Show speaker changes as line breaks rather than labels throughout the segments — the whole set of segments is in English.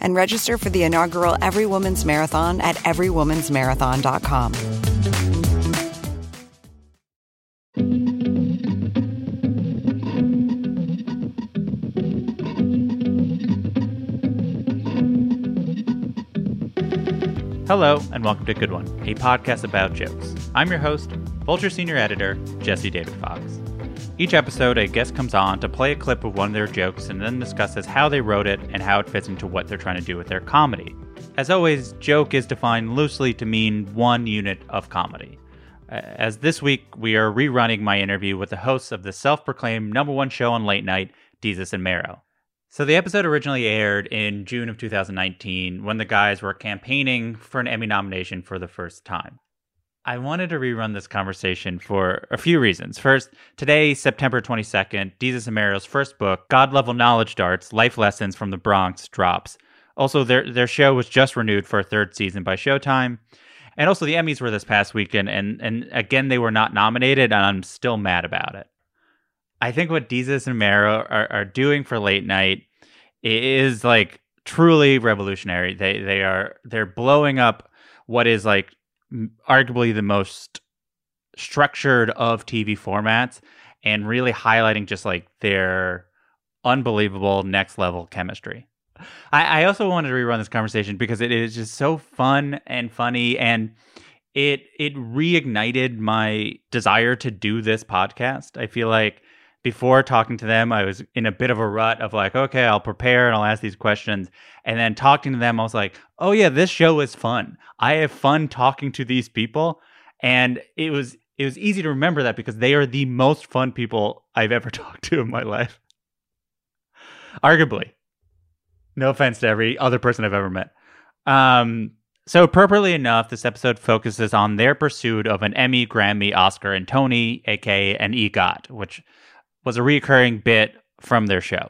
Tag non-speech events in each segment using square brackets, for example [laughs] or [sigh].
and register for the inaugural Every Woman's Marathon at everywomansmarathon.com.
Hello, and welcome to Good One, a podcast about jokes. I'm your host, Vulture Senior Editor, Jesse David Fox. Each episode, a guest comes on to play a clip of one of their jokes and then discusses how they wrote it and how it fits into what they're trying to do with their comedy. As always, joke is defined loosely to mean one unit of comedy. As this week, we are rerunning my interview with the hosts of the self proclaimed number one show on late night, Desus and Mero. So the episode originally aired in June of 2019 when the guys were campaigning for an Emmy nomination for the first time. I wanted to rerun this conversation for a few reasons. First, today, September 22nd, Desus and Mero's first book, God Level Knowledge Darts Life Lessons from the Bronx, drops. Also, their, their show was just renewed for a third season by Showtime. And also, the Emmys were this past weekend, and, and again, they were not nominated, and I'm still mad about it. I think what Desus and Mero are, are doing for late night is like truly revolutionary. They they are they're blowing up what is like arguably the most structured of TV formats and really highlighting just like their unbelievable next level chemistry. I, I also wanted to rerun this conversation because it is just so fun and funny and it it reignited my desire to do this podcast. I feel like before talking to them, I was in a bit of a rut of like, okay, I'll prepare and I'll ask these questions. And then talking to them, I was like, oh yeah, this show is fun. I have fun talking to these people. And it was it was easy to remember that because they are the most fun people I've ever [laughs] talked to in my life. Arguably. No offense to every other person I've ever met. Um, so appropriately enough, this episode focuses on their pursuit of an Emmy, Grammy, Oscar, and Tony, aka an EGOT, which was a recurring bit from their show.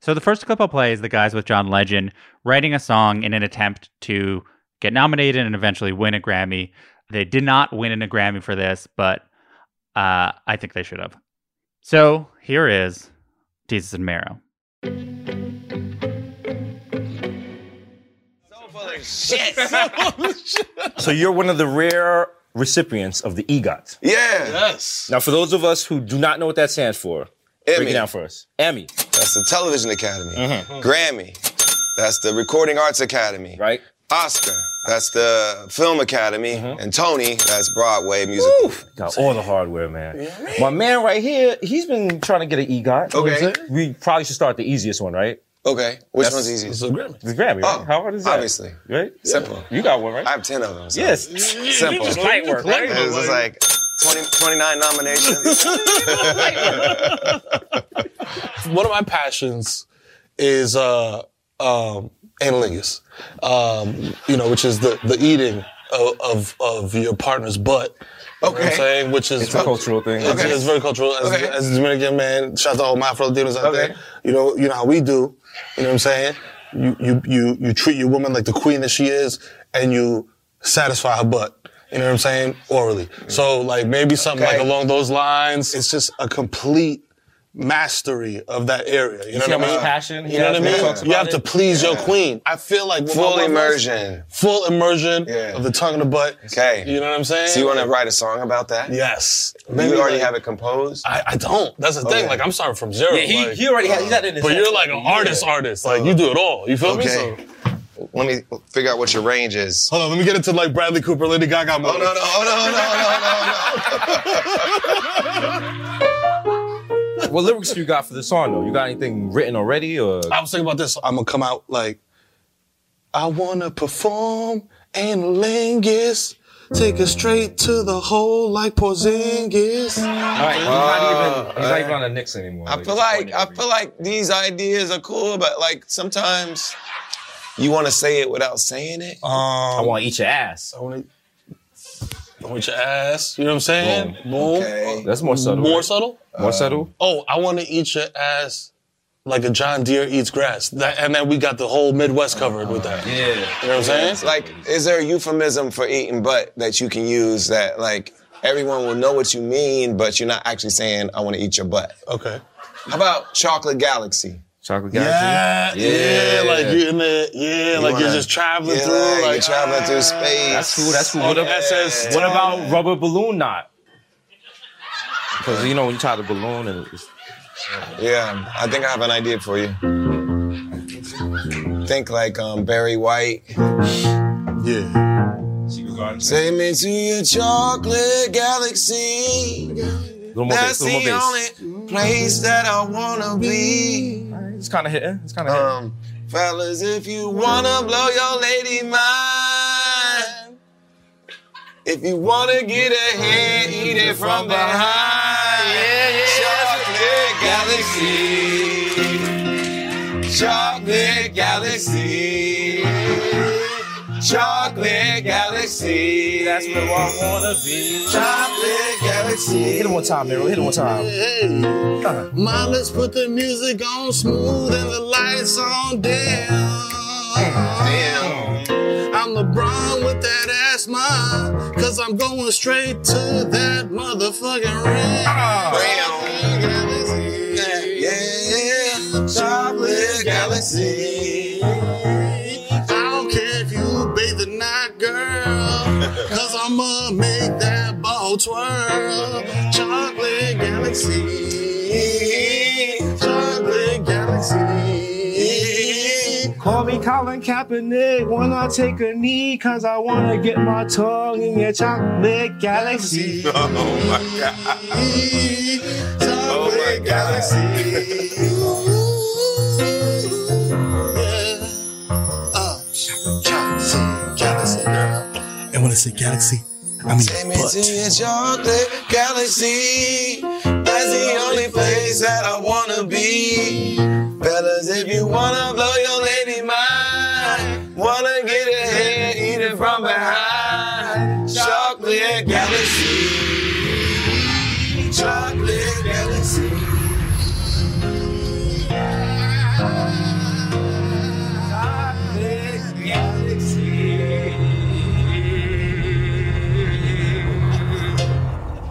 So the first clip I'll play is the guys with John Legend writing a song in an attempt to get nominated and eventually win a Grammy. They did not win a Grammy for this, but uh, I think they should have. So here is Desus and Mero.
Shit. [laughs] so you're one of the rare recipients of the EGOT.
Yeah.
Yes.
Now, for those of us who do not know what that stands for, break it down for us. Emmy,
That's the Television Academy.
Mhm.
Grammy. That's the Recording Arts Academy.
right?
Oscar. That's the Film Academy. And Tony. That's Broadway music.
Got all the hardware, man. My man right here, he's been trying to get an EGOT.
Okay.
We probably should start the easiest one, right?
Okay. Which
That's-
one's easiest?
It's a Grammy.
The Grammy, right?
Oh,
How hard is that?
obviously.
Right?
Simple.
You got one, right?
I have 10 of them. So.
yes.
Simple.
Just light work, right?
It's just like 20, 29 nominations. [laughs]
One of my passions is uh, um, anilingus, um, you know, which is the, the eating of, of, of your partner's butt. You know what I'm
Okay.
saying? Which is
It's a cultural thing.
It's,
Okay.
it's very cultural. As,
Okay.
as a Dominican man, shout out to all my Afro Latinos out
Okay.
there. You know, you know how we do. You know what I'm saying? You, you, you, you treat your woman like the queen that she is and you satisfy her butt. You know what I'm saying? Orally. So like maybe something
Okay.
like along those lines. It's just a complete mastery of that area. You know
see
what I mean?
passion
You know what I mean? You have
about
to
it?
please your queen. I feel like
Full
brothers,
immersion.
full immersion
Yeah.
of the tongue in the butt.
Okay.
You know what I'm saying?
So you want to write a song about that?
Yes.
you already
like-
have it composed?
I, I don't. That's the thing.
Okay.
Like I'm starting from zero.
Yeah, he,
like-
he already has, he's not in his
but
head
you're
for
like an artist, artist. Like uh, you do it all. You feel me?
Okay.
So,
Let me figure out what your range is.
hold on. Let me get into like Bradley Cooper, Lady Gaga oh, mode.
Oh, no, no, oh, no, no, no, no, no. [laughs]
What lyrics do you got for the song though? You got anything written already or?
I was thinking about this. I'm gonna come out like, I wanna perform anilingus, take it straight to the hole like Porzingis.
All right, he's not even he's not even on the Knicks anymore.
I feel like I feel like these ideas are cool, but like sometimes you want to say it without saying it.
I
Um,
want to eat your ass.
I wanna, I want your ass. You know what I'm saying? Boom.
Okay.
That's more subtle.
More
right?
subtle.
More subtle.
Oh, I want to eat your ass like a John Deere eats grass. That, and then we got the whole Midwest covered with that.
Yeah.
You know what I'm saying?
It's like, is there a euphemism for eating butt that you can use that like everyone will know what you mean, but you're not actually saying I want to eat your butt?
Okay.
How about chocolate galaxy?
Chocolate
Yeah,
galaxy.
yeah, like you're in the, yeah, like you're
wanna-
just traveling
yeah,
through,
like,
like
you're traveling through
ah.
space.
That's cool. That's cool.
Oh,
What,
the
about,
SS.
what about rubber balloon knot? Because you know when you tie the balloon and it's,
Yeah, I think I have an idea for you. Think like um, Barry White.
Yeah.
Secret Garden.
Take me to your chocolate galaxy. That's the only place that I wanna be.
It's kind of hitting. It's kind of hitting.
Um, fellas, if you wanna blow your lady mind, if you wanna get ahead, eat it from behind. Yeah, yeah. Chocolate Galaxy. Chocolate Galaxy. Chocolate Galaxy. That's where I wanna be. Chocolate Galaxy.
Hit it one time, Mero. Hit it one time.
Hey, uh-huh. Ma, let's put the music on smooth and the lights on dim.
Damn.
I'm LeBron with that ass, ma, cause I'm going straight to that motherfucking ring.
Bam.
Galaxy.
Yeah, yeah. Chocolate Galaxy.
Cause I'ma make that ball twirl. Chocolate Galaxy. Chocolate Galaxy.
Call me Colin Kaepernick when I take a knee, cause I wanna get my tongue in your chocolate galaxy. [laughs]
Oh my God.
Oh
my
Galaxy. When I say Galaxy, I mean
Take me to your chocolate galaxy. That's the only place that I wanna be. Fellas, if you wanna blow your lady mind, wanna get ahead, eat it from behind.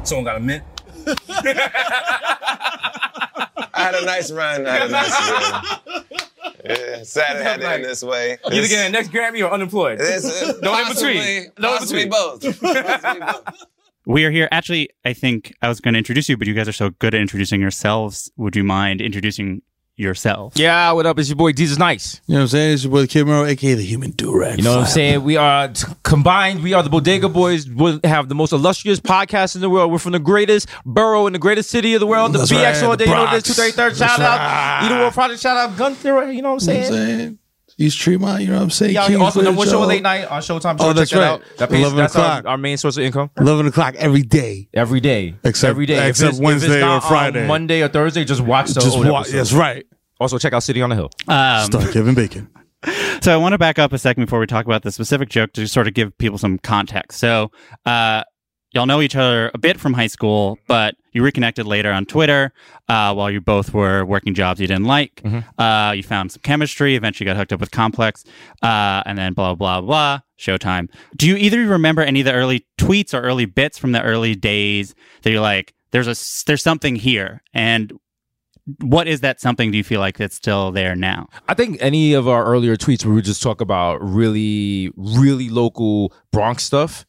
Someone got a mint?
I had a nice run. I had a nice run. Yeah, sad it had to end this way.
Either getting the next Grammy or unemployed.
It's, [laughs] uh,
No in between. No in between.
both. Both. [laughs]
We are here. Actually, I think I was going to introduce you, but you guys are so good at introducing yourselves. Would you mind introducing yourself?
Yeah, what up? It's your boy Desus Nice.
You know what I'm saying? It's your boy Kid Mero, aka the Human Durag.
You know what I'm saying? We are t- combined. We are the Bodega Boys. We have the most illustrious podcast in the world. We're from the greatest borough in the greatest city of the world. The
That's
BX
right,
all
the
day. You know
Bronx.
this 233rd. Shout
That's
out.
right.
You know project? Shout out Gunther. You know what I'm
You know what I'm saying? East Tremont, you know what I'm saying?
Yeah,
Kingsbridge,
also number one show late night on Showtime.
Oh, that's right.
That pays,
11
that's
o'clock.
our main source of income.
11 o'clock every day.
Every day.
Except-
every day. If
except
it's- if
Wednesday
it's not
or Friday.
On Monday or Thursday, just watch the
Just
old
watch. That's right.
Also, check out City on the Hill.
Um,
Start Kevin Bacon. [laughs]
So I want to back up a second before we talk about the specific joke to sort of give people some context. So uh, y'all know each other a bit from high school, but you reconnected later on Twitter uh, while you both were working jobs you didn't like. Uh, you found some chemistry, eventually got hooked up with Complex, uh, and then blah, blah, blah, Showtime. Do you either remember any of the early tweets or early bits from the early days that you're like, there's a there's something here? And what is that something do you feel like that's still there now?
I think any of our earlier tweets where we would just talk about really, really local Bronx stuff.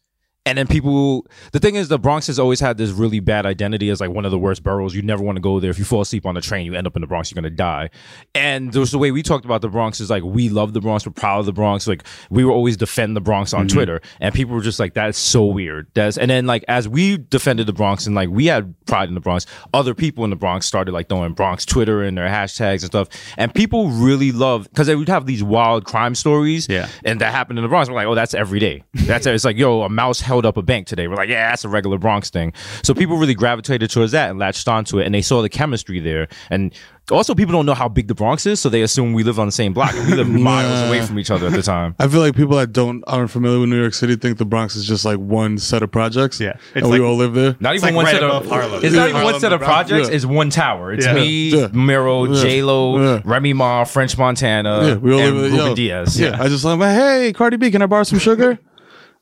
And then people, the thing is, the Bronx has always had this really bad identity as like one of the worst boroughs. You never want to go there. If you fall asleep on the train, you end up in the Bronx, you're going to die. And there's the way we talked about the Bronx is like, we love the Bronx, we're proud of the Bronx. Like, we were always defend the Bronx on mm-hmm. Twitter. And people were just like, that's so weird. That's, and then like, as we defended the Bronx and like, we had pride in the Bronx, other people in the Bronx started like throwing Bronx Twitter and their hashtags and stuff. And people really love, because they would have these wild crime stories.
Yeah.
And that happened in the Bronx. We're like, oh, that's every day. That's it's like, yo, a mouse held up a bank today. We're like, yeah, that's a regular Bronx thing. So people really gravitated towards that and latched onto it, and they saw the chemistry there. And also, people don't know how big the Bronx is, so they assume we live on the same block. And we live [laughs] miles away from each other at the time.
I feel like people that don't aren't familiar with New York City think the Bronx is just like one set of projects.
Yeah.
and
It's
we all live there.
Not even
like
one
right
set of
Harlem.
It's
Yeah.
not even one set of projects.
Yeah.
It's one tower. It's
Yeah.
me,
Yeah. Mero.
J Lo. Remy Ma, French Montana,
Yeah, we all
and
live
Ruben Diaz.
Yeah. I just like, hey, Cardi B, can I borrow some sugar?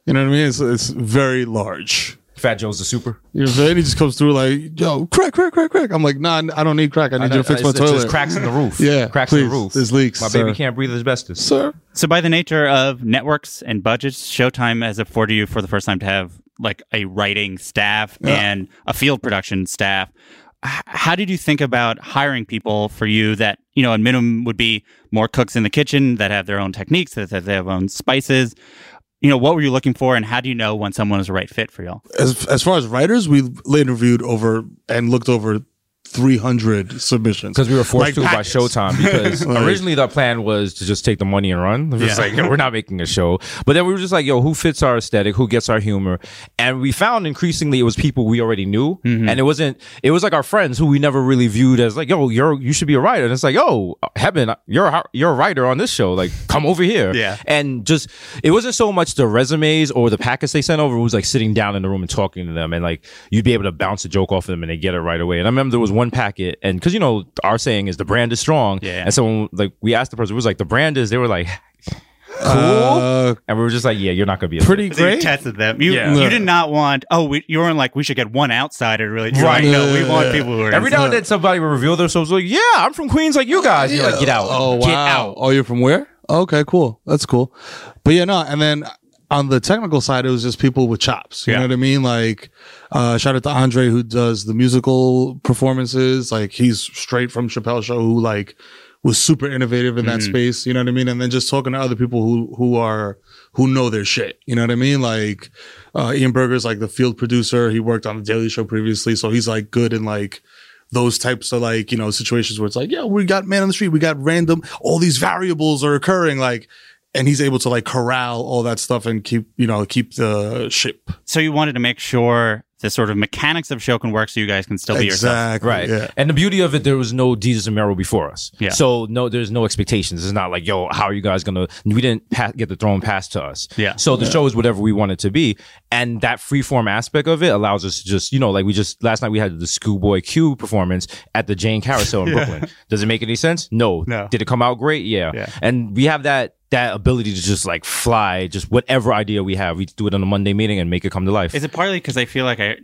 You know what I mean? It's it's very large.
Fat Joe's the super.
You know what He just comes through like, yo, crack, crack, crack, crack. I'm like, nah, I don't need crack. I need you to fix my
It's- it's
toilet.
just cracks in the roof. [laughs]
Yeah,
cracks in the roof.
There's leaks,
My baby can't breathe asbestos.
Sir.
So, by the nature of networks and budgets, Showtime has afforded you for the first time to have like a writing staff and a field production staff. How did you think about hiring people for you that you know, at minimum would be more cooks in the kitchen that have their own techniques, that that they have their own spices? You know, what were you looking for, and how do you know when someone is the right fit for y'all?
As as far as writers, we interviewed over and looked over 300 submissions
Because we were forced
Like
to by. Showtime. [laughs] Because originally the plan was to just take the money and run. It was
Yeah.
like we're not making a show. But then we were just like, yo, who fits our aesthetic? Who gets our humor? And we found increasingly it was people we already knew,
Mm-hmm.
and it wasn't. It was like our friends who we never really viewed as like, yo, you're you should be a writer. And it's like, yo, Heaven, you're a, you're a writer on this show. Like, come over here.
Yeah.
And just it wasn't so much the resumes or the packets they sent over. It was like sitting down in the room and talking to them, and like you'd be able to bounce a joke off of them and they get it right away. And I remember there was one packet, and because you know our saying is the brand is strong,
Yeah.
And so when, like we asked the person, it was like the brand is. They were like, cool,
Uh,
and we were just like, yeah, you're not gonna be a
pretty
So you
great.
tested them. You
Yeah.
you did not want. Oh, we, you weren't like we should get one outsider. Really, You're
Right.
like, no, we want people who are
Every now and then somebody would reveal themselves like, yeah, I'm from Queens, like you guys. You're like, get out,
Oh
get
wow!
out.
Oh, you're from where? Okay, cool. That's cool. But yeah, no. And then on the technical side, it was just people with chops. You
Yeah.
know what I mean? Like, uh, shout out to Andre who does the musical performances. Like, he's straight from Chappelle Show, who like was super innovative in that space. You know what I mean? And then just talking to other people who who are who know their shit. You know what I mean? Like, uh, Ian Berger's like the field producer. He worked on the Daily Show previously, so he's like good in like those types of like you know situations where it's like yeah we got man on the street we got random all these variables are occurring like and he's able to like corral all that stuff and keep you know keep the ship
So you wanted to make sure the sort of mechanics of show can work, so you guys can still be yourself.
exactly
Right.
yeah
And the beauty of it, there was no Desus and Mero before us.
Yeah.
So no, there's no expectations. It's not like, yo, how are you guys gonna? We didn't pa- get the throne passed to us.
Yeah.
So the show is whatever we want it to be, and that freeform aspect of it allows us to just, you know, like we just last night we had the Schoolboy Q performance at the Jane Carousel in [laughs] Brooklyn. Does it make any sense? No.
No.
Did it come out great? Yeah.
Yeah.
And we have that. That ability to just like fly, just whatever idea we have, we do it on a Monday meeting and make it come to life.
Is it partly because I feel like I?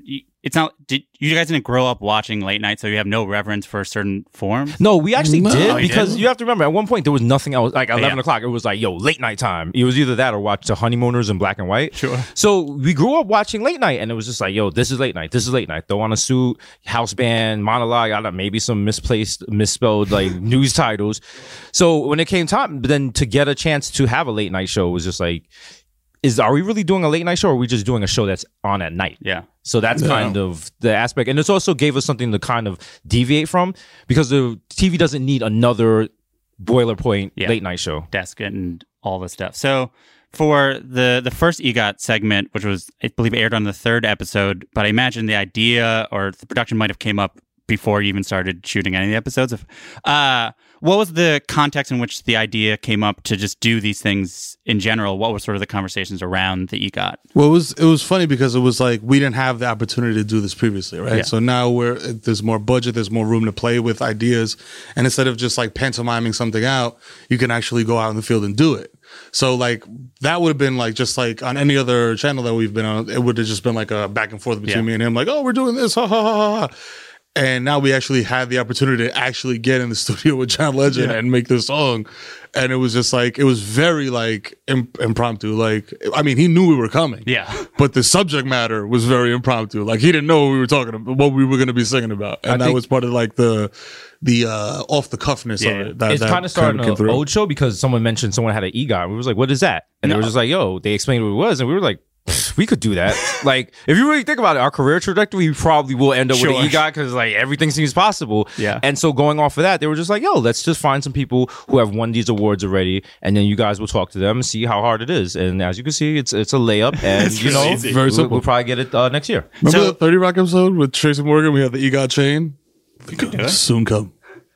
It's not. Did you guys didn't grow up watching late night, so you have no reverence for certain forms?
No, we actually
No.
did
Oh, you
because
did?
you have to remember at one point there was nothing else. Like eleven
Yeah.
o'clock, it was like yo late night time. It was either that or watch the honeymooners in black and white.
Sure.
So we grew up watching late night, and it was just like yo, this is late night. This is late night. Throw on a suit, house band, monologue. I don't know, maybe some misplaced, misspelled like [laughs] news titles. So when it came time, then to get a chance to have a late night show was just like. Is are we really doing a late night show or are we just doing a show that's on at night?
Yeah.
So that's kind of the aspect. And it's also gave us something to kind of deviate from because the TV doesn't need another boilerpoint
Yeah.
late night show.
desk and all this stuff. So for the the first EGOT segment, which was I believe aired on the third episode, but I imagine the idea or the production might have came up before you even started shooting any of the episodes. Of, uh, what was the context in which the idea came up to just do these things in general? What were sort of the conversations around the EGOT?
well it was it was funny because it was like we didn't have the opportunity to do this previously right
Yeah.
so now we're there's more budget there's more room to play with ideas and instead of just like pantomiming something out you can actually go out in the field and do it so like that would have been like just like on any other channel that we've been on it would have just been like a back and forth between
Yeah.
me and him like oh we're doing this ha ha ha ha, ha and now we actually had the opportunity to actually get in the [laughs] studio with John Legend and make this song. And it was just like it was very like imp- impromptu. Like I mean, he knew we were coming.
Yeah. [laughs]
But the subject matter was very impromptu. Like he didn't know what we were talking about, what we were going to be singing about, and that
think-
was part of like the the uh off the cuffness
Yeah.
of it. That,
it's
that
kind of starting
came
an
through.
old show because someone mentioned someone had an EGOT. We was like, what is that? And they were just like, yo, they explained what it was. And we were like, "Pfft, we could do that. [laughs] like, if you really think about it, our career trajectory, we probably will end up with
Sure.
an EGOT because like everything seems possible.
Yeah.
And so going off of that, they were just like, yo, let's just find some people who have won these awards already. And then you guys will talk to them and see how hard it is. And as you can see, it's it's a layup. [laughs] And, you know,
easy.
Very
we'll, we'll probably get it uh, next year.
Remember
So-
the 30 Rock episode with Tracy Morgan? We had the EGOT chain. Soon come.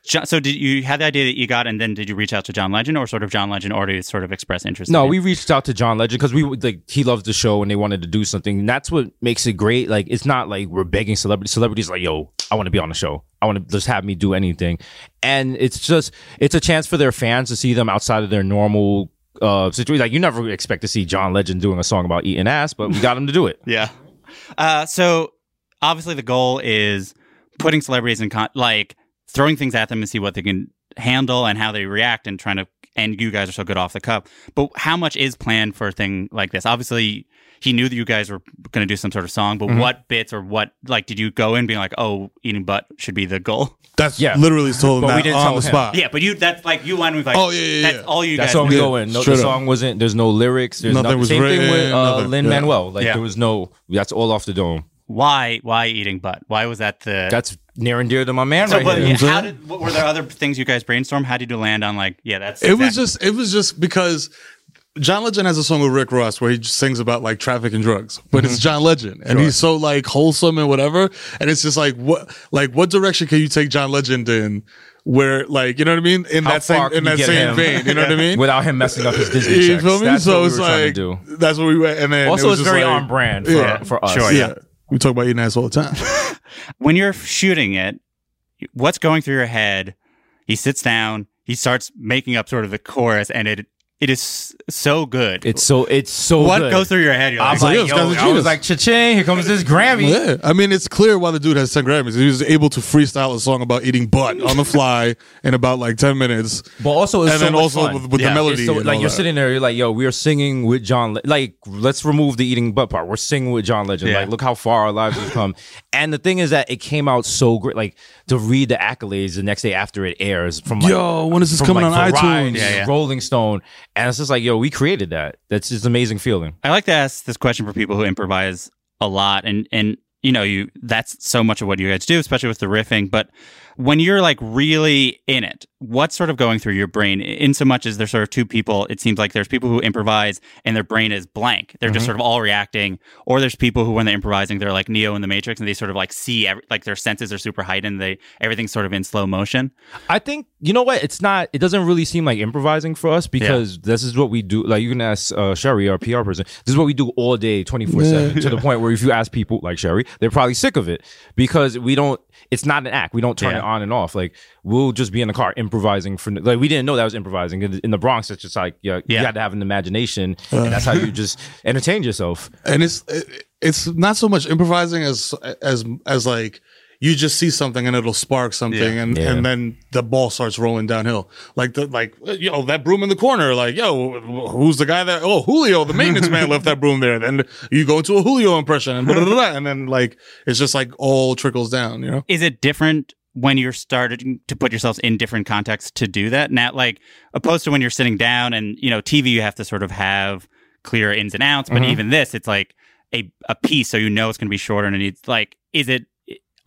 John, so did you have the idea that you got, and then did you reach out to John Legend, or sort of John Legend already sort of express interest?
No,
in
we reached out to John Legend because we like he loves the show and they wanted to do something. And that's what makes it great. Like it's not like we're begging celebrities. Celebrities like, yo, I want to be on the show. I want to just have me do anything. And it's just it's a chance for their fans to see them outside of their normal uh situation. Like you never expect to see John Legend doing a song about eating ass, but we got him to do it. [laughs]
Yeah. Uh, so obviously the goal is putting celebrities in con- like throwing things at them and see what they can handle and how they react and trying to and you guys are so good off the cup. But how much is planned for a thing like this? Obviously he knew that you guys were going to do some sort of song, but what bits or what like did you go in being like, "Oh, eating butt should be the goal."
That's
Yeah.
literally told him
But we
that
didn't
on the
him.
spot.
Yeah, but you that's like you went with like
Oh, yeah, yeah,
that's all you
That's
guys
all we
Yeah,
go in. No, the
straight up.
song wasn't. There's no lyrics. There's
Nothing
nothing.
was
Same thing with
written,
uh,
nothing.
Lin
Yeah.
Manuel. Like
Yeah.
there was no. That's all off the dome.
why why eating butt? Why was that the
That's near and dear to my man
So,
right
but
here.
yeah, how did what, were there other things you guys brainstorm? How did you land on like, yeah, that's
It was just it was just because John Legend has a song with Rick Ross where he just sings about like traffic and drugs, but
Mm-hmm.
it's John Legend and he's so like wholesome and whatever. And it's just like what like what direction can you take John Legend in where like you know what I mean in
How
that same in that same
him?
vein you know what I [laughs] mean
without him messing up his Disney
you
checks.
feel me
That's
so
what we
it's
were trying
like
to do.
that's what we went and then
Also,
it was
it's
just
very
like-
on brand for,
yeah
for us.
Sure,
yeah. We talk about eating ass all the time [laughs]
when you're shooting it, what's going through your head? He sits down, he starts making up sort of the chorus, and it it is so good.
It's so it's so
what
good.
goes through your head? You're
I'm
like,
like,
yo, this
yo,
guy's
was
genius.
like, cha-ching, here comes this Grammy.
Yeah, I mean, it's clear why the dude has ten Grammys. He was able to freestyle a song about eating butt on the fly in about like ten minutes,
But also, it's
and
so
then
much
also
fun.
with, with
Yeah,
the melody.
It's so,
and
like
all
you're
that.
sitting there, you're like, yo, we are singing with John. Le- like, let's remove the eating butt part. We're singing with John Legend.
Yeah.
Like, look how far our lives have come. and the thing is that it came out so great. Like to read the accolades the next day after it airs from like,
Yo, when is this
from,
coming
like,
on
Variety,
iTunes?
Yeah, yeah.
Rolling Stone, and it's just like, yo, we created that. That's just an amazing feeling.
I like to ask this question for people who improvise a lot, and and you know, you that's so much of what you guys do, especially with the riffing. But when you're like really in it, what's sort of going through your brain? In so much as there's sort of two people, it seems like there's people who improvise and their brain is blank; they're just sort of all reacting. Or there's people who, when they're improvising, they're like Neo in the Matrix, and they sort of like see every, like their senses are super heightened. They everything's sort of in slow motion.
I think you know what? It's not. It doesn't really seem like improvising for us because this is what we do. Like you can ask uh, Sherry, our PR person. This is what we do all day, twenty four seven. [laughs] To the point where if you ask people like Sherry, they're probably sick of it because we don't. It's not an act. We don't turn
Yeah.
it on and off. Like we'll just be in the car improvising for. Like we didn't know that was improvising in the, in the Bronx. It's just like yeah,
Yeah.
you had to have an imagination, uh. and that's how you just [laughs] entertain yourself.
and it's it's not so much improvising as as as like you just see something and it'll spark something
Yeah.
and
Yeah.
and then the ball starts rolling downhill like the like yo that broom in the corner like yo who's the guy that oh Julio the maintenance man [laughs] left that broom there then you go into a Julio impression and blah, blah, blah, blah, and then like it's just like all trickles down you know
is it different when you're starting to put yourselves in different contexts to do that now like opposed to when you're sitting down and you know tv you have to sort of have clear ins and outs but mm-hmm. even this it's like a, a piece so you know it's going to be shorter and it needs like is it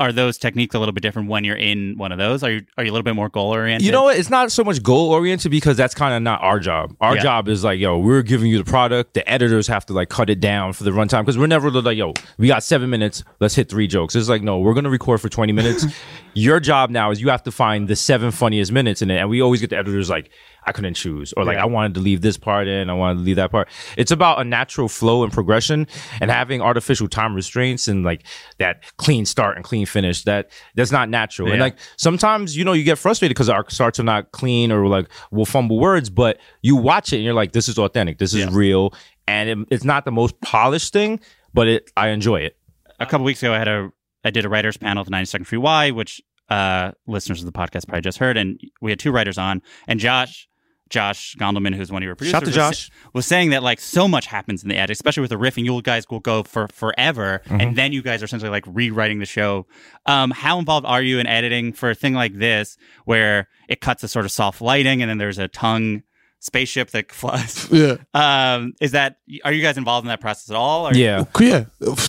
are those techniques a little bit different when you're in one of those are you are you a little bit more goal oriented
You know what? It's not so much goal oriented because that's kind of not our job. Our
Yeah.
job is like, yo, we're giving you the product. The editors have to like cut it down for the runtime because we're never like, yo, we got seven minutes. Let's hit three jokes. It's like, no, we're gonna record for twenty minutes. [laughs] Your job now is you have to find the seven funniest minutes in it, and we always get the editors like, I couldn't choose, or like I wanted to leave this part in, I wanted to leave that part. It's about a natural flow and progression, and having artificial time restraints and like that clean start and clean finish. That that's not natural. And like sometimes you know you get frustrated because our starts are not clean or like we'll fumble words, but you watch it and you're like, this is authentic, this is real, and it, it's not the most polished thing, but it I enjoy it.
a couple weeks ago, I had a I did a writers panel at the 92nd Street Y, which uh, listeners of the podcast probably just heard, and we had two writers on, and Josh. Josh Gondelman, who's one of your producers,
Shout to
was-
Josh.
was saying that like so much happens in the edit, especially with the riffing. You guys will go for forever,
Mm-hmm.
and then you guys are essentially like rewriting the show. Um, how involved are you in editing for a thing like this, where it cuts a sort of soft lighting, and then there's a tongue spaceship that [laughs] flies?
Yeah.
Um, is that are you guys involved in that process at all? Or-
Yeah.
Yeah,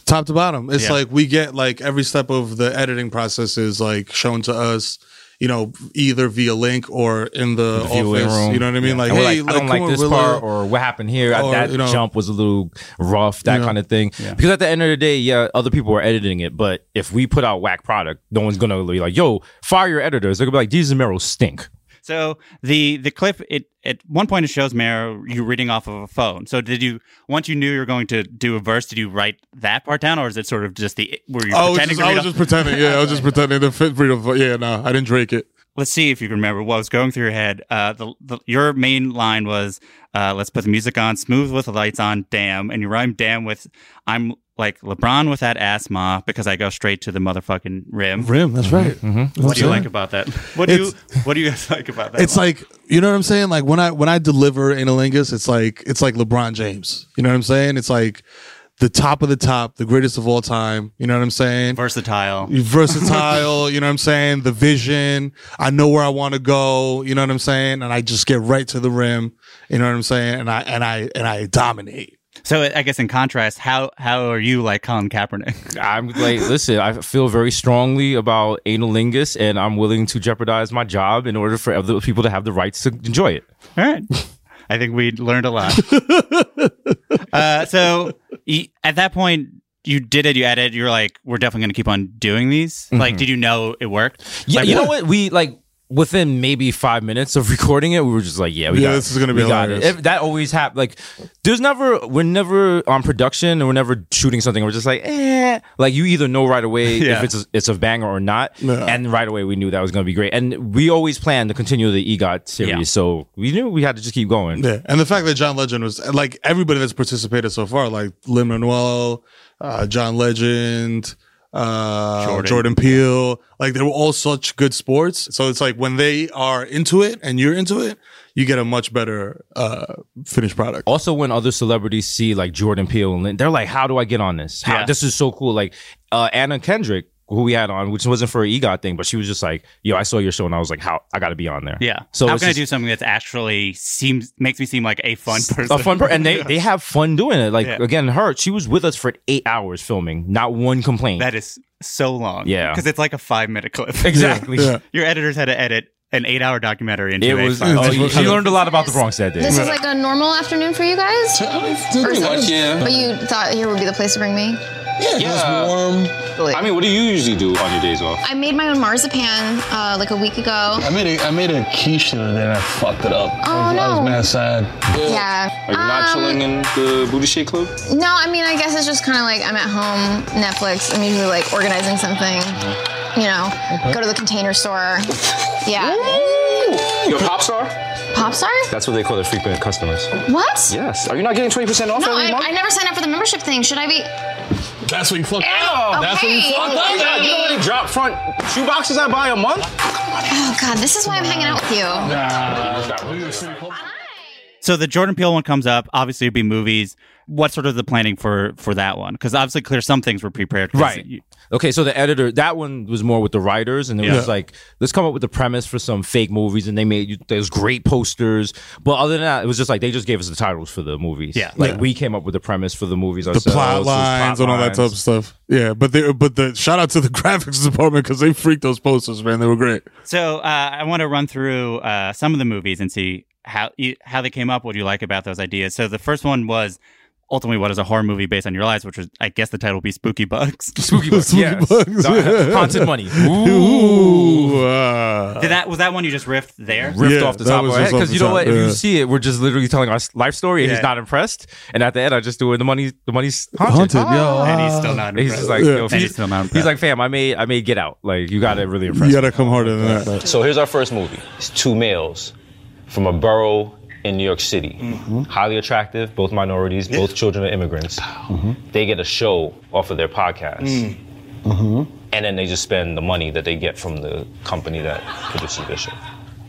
top to bottom. It's
Yeah.
like we get like every step of the editing process is like shown to us, you know, either via link or in the,
The
office.
room.
You know what I mean? Like,
And we're
hey,
I don't like
on,
this
Rilla.
part, or what happened here.
Or,
that
you know-
jump was a little rough, that
Yeah.
kind of thing. Because at the end of the day, yeah, other people are editing it, but if we put out whack product, no one's gonna be like, "Yo, fire your editors." They're gonna be like, "These Meryl stink."
So the the clip it at one point it shows Mero you reading off of a phone. So did you once you knew you were going to do a verse, did you write that part down, or is it sort of just the were you
I was,
pretending
just, I was just pretending. Yeah, I was just pretending to fit freedom. Yeah, no, I didn't drink it.
Let's see if you can remember what was going through your head. Uh, the, the your main line was, uh, "Let's put the music on, smooth with the lights on, damn," and you rhyme "damn" with "I'm like LeBron with that ass ma because I go straight to the motherfucking rim."
Rim, that's mm-hmm. right. Mm-hmm.
What do you like about that? What do you What do you guys [laughs] like about that?
It's
line?
like you know what I'm saying. Like when I when I deliver anilingus, it's like it's like LeBron James. You know what I'm saying? It's like the top of the top, the greatest of all time. You know what I'm saying?
versatile.
Versatile, you know what I'm saying? The vision. I know where I want to go, you know what I'm saying? And I just get right to the rim, you know what I'm saying? And I and I and I dominate.
So I guess in contrast, how how are you like Colin Kaepernick? [laughs]
I'm like, listen, I feel very strongly about anilingus, and I'm willing to jeopardize my job in order for other people to have the rights to enjoy it.
All right. I think we learned a lot. [laughs] uh, so at that point, you did it, you added. you're like, we're definitely going to keep on doing these. Like, did you know it worked?
Yeah,
Like,
you know what? We like within maybe five minutes of [laughs] recording it, we were just like, yeah, we got
Yeah,
got
this is gonna be
we got it. If- that always happens. Like, there's never we're never on production and we're never shooting something. We're just like, eh. Like you either know right away
Yeah.
if it's a, it's a banger or not,
Yeah.
and right away we knew that was gonna be great. And we always planned to continue the EGOT series,
Yeah.
so we knew we had to just keep going.
Yeah. And the fact that John Legend was like everybody that's participated so far, like Lin Manuel, uh, John Legend, uh,
Jordan.
Jordan. Peele, like they were all such good sports. So it's like when they are into it and you're into it, you get a much better uh, finished product.
Also, when other celebrities see like Jordan Peele and they're like, "How do I get on this? How,
Yeah.
This is so cool!" Like uh, Anna Kendrick, who we had on, which wasn't for an EGOT thing, but she was just like, "Yo, I saw your show and I was like, how I got to be on there."
Yeah.
So
how
it's
can I do something that's actually seems makes me seem like a fun person?
a fun person, and they [laughs] they have fun doing it. Like
Yeah.
again, her she was with us for eight hours filming, not one complaint.
that is so long.
Yeah.
because it's like a five minute clip. [laughs]
exactly.
Yeah. [laughs]
Your editors had to edit an eight hour documentary into
It
a
was.
five-
Oh, you- she learned a lot about the Bronx that day.
This is like a normal afternoon for you guys?
Pretty much, yeah.
But you thought here would be the place to bring me?
Yeah, it was warm.
Really?
I mean, what do you usually do on your days off?
I made my own marzipan uh, like a week ago.
I made a I made a quiche the other day and I fucked it up.
Oh,
I was, I was
no.
mad sad.
Yeah.
Are you not
Um,
chilling in the booty shake club?
No, I mean, I guess it's just kind of like I'm at home, Netflix. I'm usually like organizing something. You know, go to the container store. [laughs] Yeah.
You're a pop star?
Pop star?
That's what they call their frequent customers.
What?
Yes. Are you not getting 20% off
No,
every
I,
month?
I never signed up for the membership thing. Should I be?
That's what you fucked
Oh,
That's what you fucked up.
you know, you know how many drop front shoe boxes I buy a month?
Oh God, this is why I'm hanging out with you.
So the Jordan Peele one comes up. Obviously, it'd be movies. What's sort of the planning for for that one? Because obviously, clear some things were prepared. 'cause
Right.
you-
Okay, so the editor, that one was more with the writers, and it
Yeah.
was like, let's come up with the premise for some fake movies, and they made you those great posters. But other than that, it was just like they just gave us the titles for the movies.
Yeah.
like
Yeah.
we came up with the premise for the movies
The
ourselves.
plot
those
lines
plot
and all that type of stuff. Yeah, but they but the shout out to the [laughs] graphics department because they freaked those posters, man. They were great.
So uh, I want to run through uh, some of the movies and see how you, how they came up. What do you like about those ideas? So the first one was ultimately what is a horror movie based on your lives, which was I guess the title would be Spooky Bugs. [laughs]
Spooky Bugs,
Spooky
yes.
Bugs,
The- Haunted Money. [laughs]
Ooh, uh,
Did that was that one you just riffed there?
ripped
Yeah,
off the top of
was
our head because you know
top,
what? If you see it, we're just literally telling our life story, and
Yeah.
he's not impressed. And at the end, I just do it. The money, the money's haunted.
haunted, yo.
And he's still not.
He's
impressed.
just like,
Yeah.
yo, he's,
he's still not
he's like, fam, I made, I made Get Out. Like, you got to really impress.
you gotta come harder than that.
So here's our first movie. It's two males from a borough in New York City. Mm-hmm. Highly attractive, both minorities, both children of immigrants. Mm-hmm. They get a show off of their podcast. Mm. Mm-hmm.
and then they just spend the money that they get from the company that produces their show.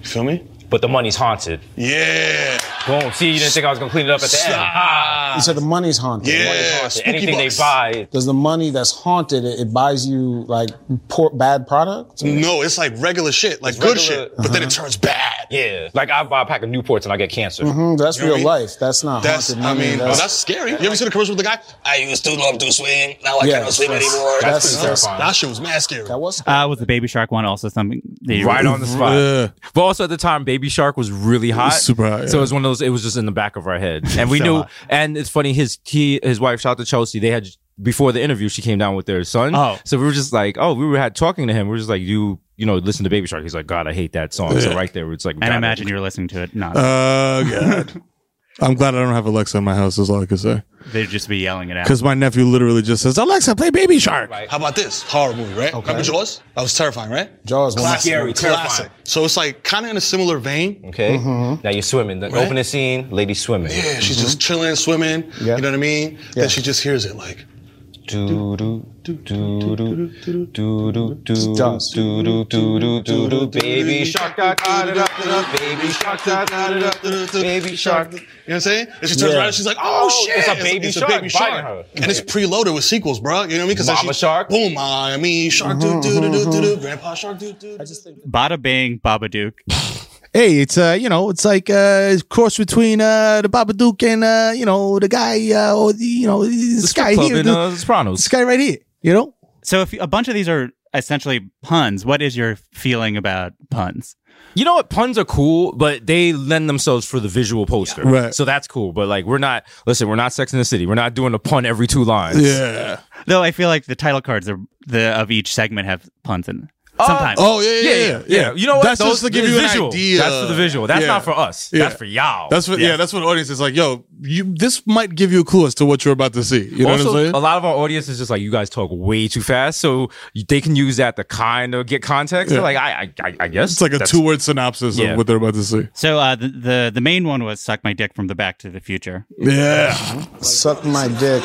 You feel me?
But the money's haunted.
Yeah.
Boom. See, you didn't think I was gonna clean it up at the end. Ah.
You said the money's haunted.
Yeah.
The Money's haunted.
spooky
Anything
bucks.
they buy,
Does the money that's haunted it, it buys you like poor, bad products?
No, it's like regular shit, like
It's
good
regular-
shit, but then it turns bad.
yeah. Like I buy a pack of Newports and I get cancer.
Mhm, that's
You
real life. That's not
That's,
haunted
I
money.
mean, well, that's scary. You ever seen the commercial with the guy? I used to love to swing, now I
Yeah,
cannot swing
that's-
anymore.
that's-
pretty
that's-
terrifying.
that shit was mad scary.
that was Scary.
Uh, was the Baby Shark one also something? That you
right on the spot.
Yeah.
But also at the time, Baby Shark was really hot,
super hot,
So
yeah.
it was one of those. It was just in the back of our head, and we [laughs]
So
knew.
hot.
And it's funny. His he his wife, shout out to Chelsea. They had before the interview, she came down with their son.
Oh.
so we were just like, oh, we were had talking to him. We are just like, you you know, listen to Baby Shark. He's like, God, I hate that song. So right there, it's like,
And I
gotta-
imagine you're listening to it. Not
Uh, God. [laughs] I'm glad I don't have Alexa in my house. Is all I can say.
they'd just be yelling it out.
Because my nephew literally just says, "Alexa, play Baby Shark." How about this horror movie? Right? Remember Jaws? That was terrifying, right?
Jaws. one
Classic,
Scary,
classic.
terrifying.
So it's like kind of in a similar vein.
Okay.
Mm-hmm.
Now you're swimming. The
Right?
opening scene, lady swimming.
Yeah, she's just chilling, swimming.
Yeah.
You know what I mean?
Yeah.
Then she just hears it like.
Baby shark baby shark baby shark.
You know what I'm saying? And she turns
Yeah.
around and she's like, oh,
Oh,
shit.
it's a baby shark biting her.
And it's preloaded with sequels, bro. You know what I mean? Because
Mama shark?
Boom, I mean, shark, do, do, do, do, do, do. Grandpa shark, do, do. I just think.
Bada bing, Babadook.
Hey, it's uh, you know, it's like uh, cross between uh the Babadook and uh, you know, the guy, uh, or the, you know,
the
this
strip
guy here,
in
the-
uh, The Sopranos.
this guy right here. You know,
So if a bunch of these are essentially puns, what is your feeling about puns?
You know what? Puns are cool, but they lend themselves for the visual poster.
Right.
So that's cool. But like, we're not, listen, we're not Sex in the City. We're not doing a pun every two lines.
Yeah.
Though I feel like the title cards are the of each segment have puns in. Sometimes.
Oh, yeah, yeah, yeah. yeah,
Yeah. You know what?
That's
Those-
just to give
the
you an
visual.
idea.
That's for the visual. That's
Yeah.
not for us.
Yeah.
That's for y'all.
That's what, yeah, that's what the audience is like. Yo, you. This might give you a clue as to what you're about to see. You know
also,
what I'm saying?
a lot of our audience is just like, you guys talk way too fast. So they can use that to kind of get context.
Yeah.
like, I, I, I, I guess.
It's like a two word synopsis
Yeah.
of what they're about to see.
So uh, the, the the main one was "Suck My Dick" from the Back to the Future.
Yeah.
Suck my dick.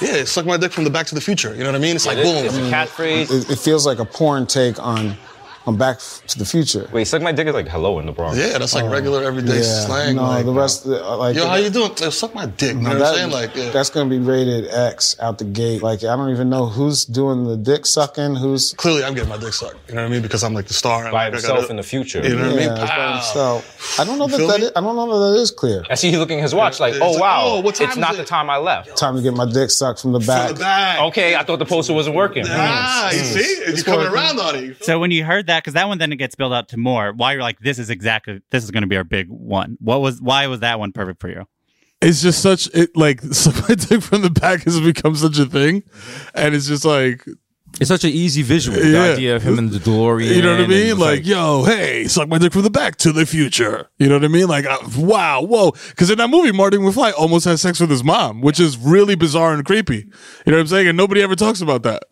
Yeah, it's suck my dick from the Back to the Future. You know what I mean? It's like
It-
boom.
It's a catchphrase.
It, it feels like a porn take on on I'm back to the Future.
Wait, suck my dick is like hello in the Bronx.
Yeah, that's like regular everyday slang.
No,
like,
the rest, uh, like
Yo, how you doing? Yo, suck my dick. You know
No,
what
that-
I'm saying? Like, yeah.
that's gonna be rated X out the gate. Like I don't even know who's doing the dick sucking. Who's
clearly I'm getting my dick sucked. You know what I mean? Because I'm like the star.
By
like, I
himself
gotta-
in the future.
You know what I mean?
yeah, by himself. I don't know that
feel
that I don't know that that is clear.
I see he looking at his watch like,
It's
oh
like,
wow,
oh, what time
it's
is
not
it?
the time I left.
Time to get my dick sucked from the back.
From the back.
Okay, I thought the poster wasn't working.
Ah, you see? You're coming around on it.
So when you heard that, because that one then it gets built out to more. Why you're like, this is exactly this is going to be our big one. What was why was that one perfect for you?
It's just such it like [laughs] suck my dick from the back has become such a thing, and it's just like
It's such an easy visual. The
Yeah.
idea of him in the DeLorean.
you know what I mean?
it's
Like, yo, hey, suck my dick from the back to the future. You know what I mean? Like, uh, wow, whoa. Because in that movie, Martin McFly almost has sex with his mom, which is really bizarre and creepy. You know what I'm saying? And nobody ever talks about that.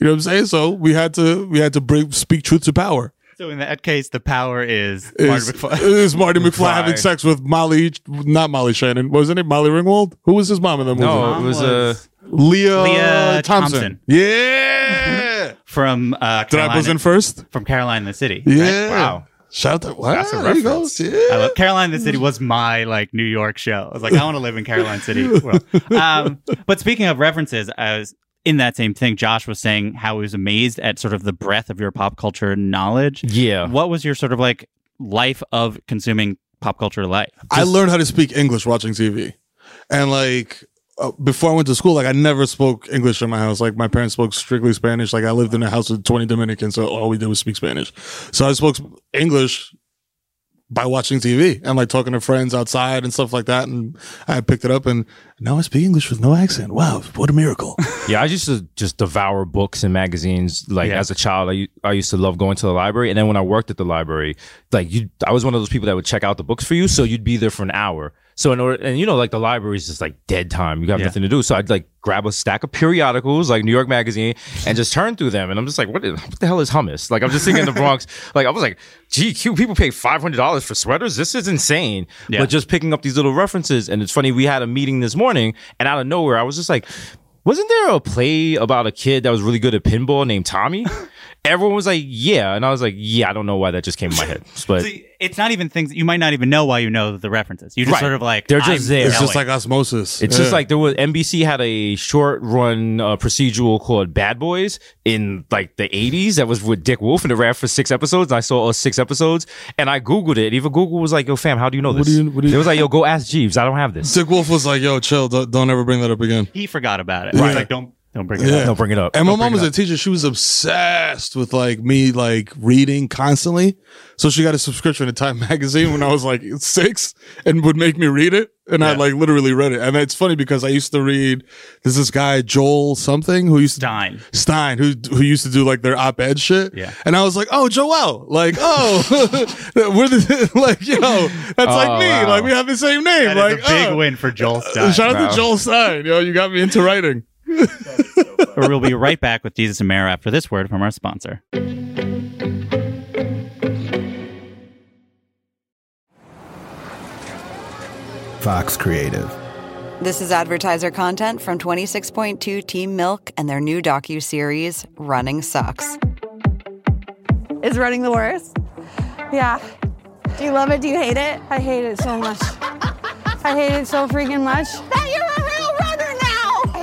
You know what I'm saying? So we had to we had to bring speak truth to power.
So in that case, the power is, Marty
Is,
McFly. [laughs]
is Marty McFly
McFly.
having sex with Molly? Not Molly Shannon. Wasn't it Molly Ringwald? Who was his mom in the movie?
no, it was uh,
Leah,
Lea
Thompson.
Thompson.
Yeah. [laughs]
from uh,
Did I
Carolina,
buzz in first?
from Carolina in the City.
Yeah.
wow.
Shout out to wow,
That's a
there you go.
reference.
Yeah.
I love Carolina in the City was my like New York show. I was like, I want to live in Carolina City. Well, [laughs] um, but speaking of references, I was in that same thing. Josh was saying how he was amazed at sort of the breadth of your pop culture knowledge.
Yeah.
What was your sort of like life of consuming pop culture life?
I learned how to speak English watching TV, and like uh, before I went to school, like I never spoke English in my house. Like my parents spoke strictly Spanish. Like I lived in a house with twenty Dominicans, so all we did was speak Spanish. So I spoke English by watching TV and like talking to friends outside and stuff like that. And I picked it up, and now I speak English with no accent. Wow, what a miracle! [laughs]
Yeah, I used to just devour books and magazines. Like
Yeah.
as a child, I, I used to love going to the library, and then when I worked at the library, like you, I was one of those people that would check out the books for you, so you'd be there for an hour. So in order, and you know, like the library is just like dead time. You have
Yeah.
nothing to do. So I'd like grab a stack of periodicals, like New York Magazine, and just turn through them. And I'm just like, what, is, what the hell is hummus? Like I'm just thinking in the Bronx. [laughs] Like I was like, GQ people pay five hundred dollars for sweaters. This is insane.
Yeah.
But just picking up these little references, and it's funny. We had a meeting this morning, and out of nowhere, I was just like wasn't there a play about a kid that was really good at pinball named Tommy? [laughs] Everyone was like, yeah, and I was like, yeah, I don't know why that just came in my head, [laughs] but
See, it's not even things you might not even know why you know the references. You just
Right.
sort of like
They're just
I'm
there.
It's just
knowing.
like osmosis.
It's just like there was NBC had a short run uh, procedural called Bad Boys in like the 80s that was with Dick Wolf and it ran for six episodes. And I saw all six episodes and I Googled it. Even Google was like, yo, fam, how do you know
What
this?
do you- what do you-
it was like, yo, go ask Jeeves. I don't have this.
Dick Wolf was like, "Yo, chill. Don't, don't ever bring that up again."
he forgot about it.
Right.
He's like don't don't bring it
Yeah.
up.
Don't bring it up.
And my mom was a teacher. She was obsessed with like me like reading constantly. So she got a subscription to Time [laughs] magazine when I was like six and would make me read it. And I like literally read it. And it's funny because I used to read there's this guy, Joel something, who used to
Stein.
Stein, who who used to do like their op-ed shit.
Yeah.
And I was like, oh, Joel. Like, oh, [laughs] we're the [laughs] like, yo, that's
Oh,
like me.
wow.
Like we have the same name.
That is
like,
a big
oh.
win for Joel Stein.
Shout out
Wow.
to Joel Stein. Yo, you got me into writing.
We'll be right back with Desus and Mero after this word from our sponsor.
Fox Creative.
This is advertiser content from 26.2 Team Milk and their new docu-series Running Sucks.
Is running the worst? Yeah. Do you love it? Do you hate it? I hate it so much. I hate it so freaking much. That you're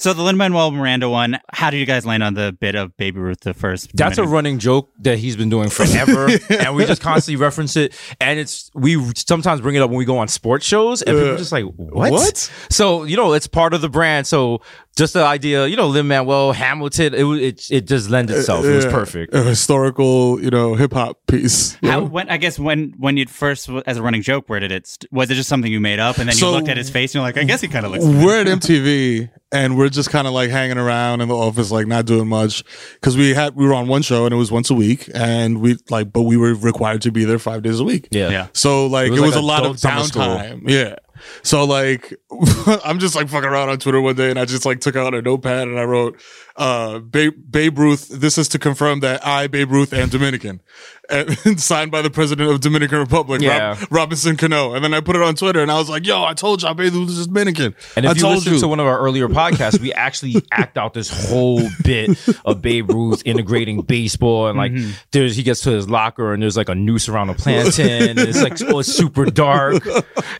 So the Lin Manuel Miranda one. How did you guys land on the bit of Baby Ruth the first?
That's a running joke that he's been doing forever, [laughs] and we just constantly reference it. And it's we sometimes bring it up when we go on sports shows, and people
Uh,
are just like, "What?"
what?
So you know, it's part of the brand. So just the idea, you know, Lin Manuel Hamilton, it it it just lends uh, itself. It was
Yeah.
perfect.
A historical, you know, hip hop piece.
How, when I guess when when you first as a running joke, where did it? Was it just something you made up, and then
So-
you looked at his face and you're like, I guess he kind of looks.
We're at MTV and we're just kind of like hanging around in the office, like not doing much because we had we were on one show and it was once a week, and we like, but we were required to be there five days a week.
Yeah.
Yeah.
So like
It
it
was
was,
like
a lot of
summer school.
downtime. Yeah. So like [laughs] I'm just like fucking around on Twitter one day and I just like took out a notepad and I wrote uh Babe, Babe Ruth this is to confirm that I Babe Ruth am Dominican and [laughs] signed by the president of Dominican Republic
Yeah.
Rob- Robinson Cano and then I put it on Twitter and I was like yo I told y'all Babe Ruth is Dominican
And if
I
you listen
you
to one of our earlier podcasts, we actually [laughs] act out this whole bit of Babe Ruth integrating baseball and like
Mm-hmm.
there's he gets to his locker and there's like a noose around a plantain and it's like oh, [laughs] it's super dark.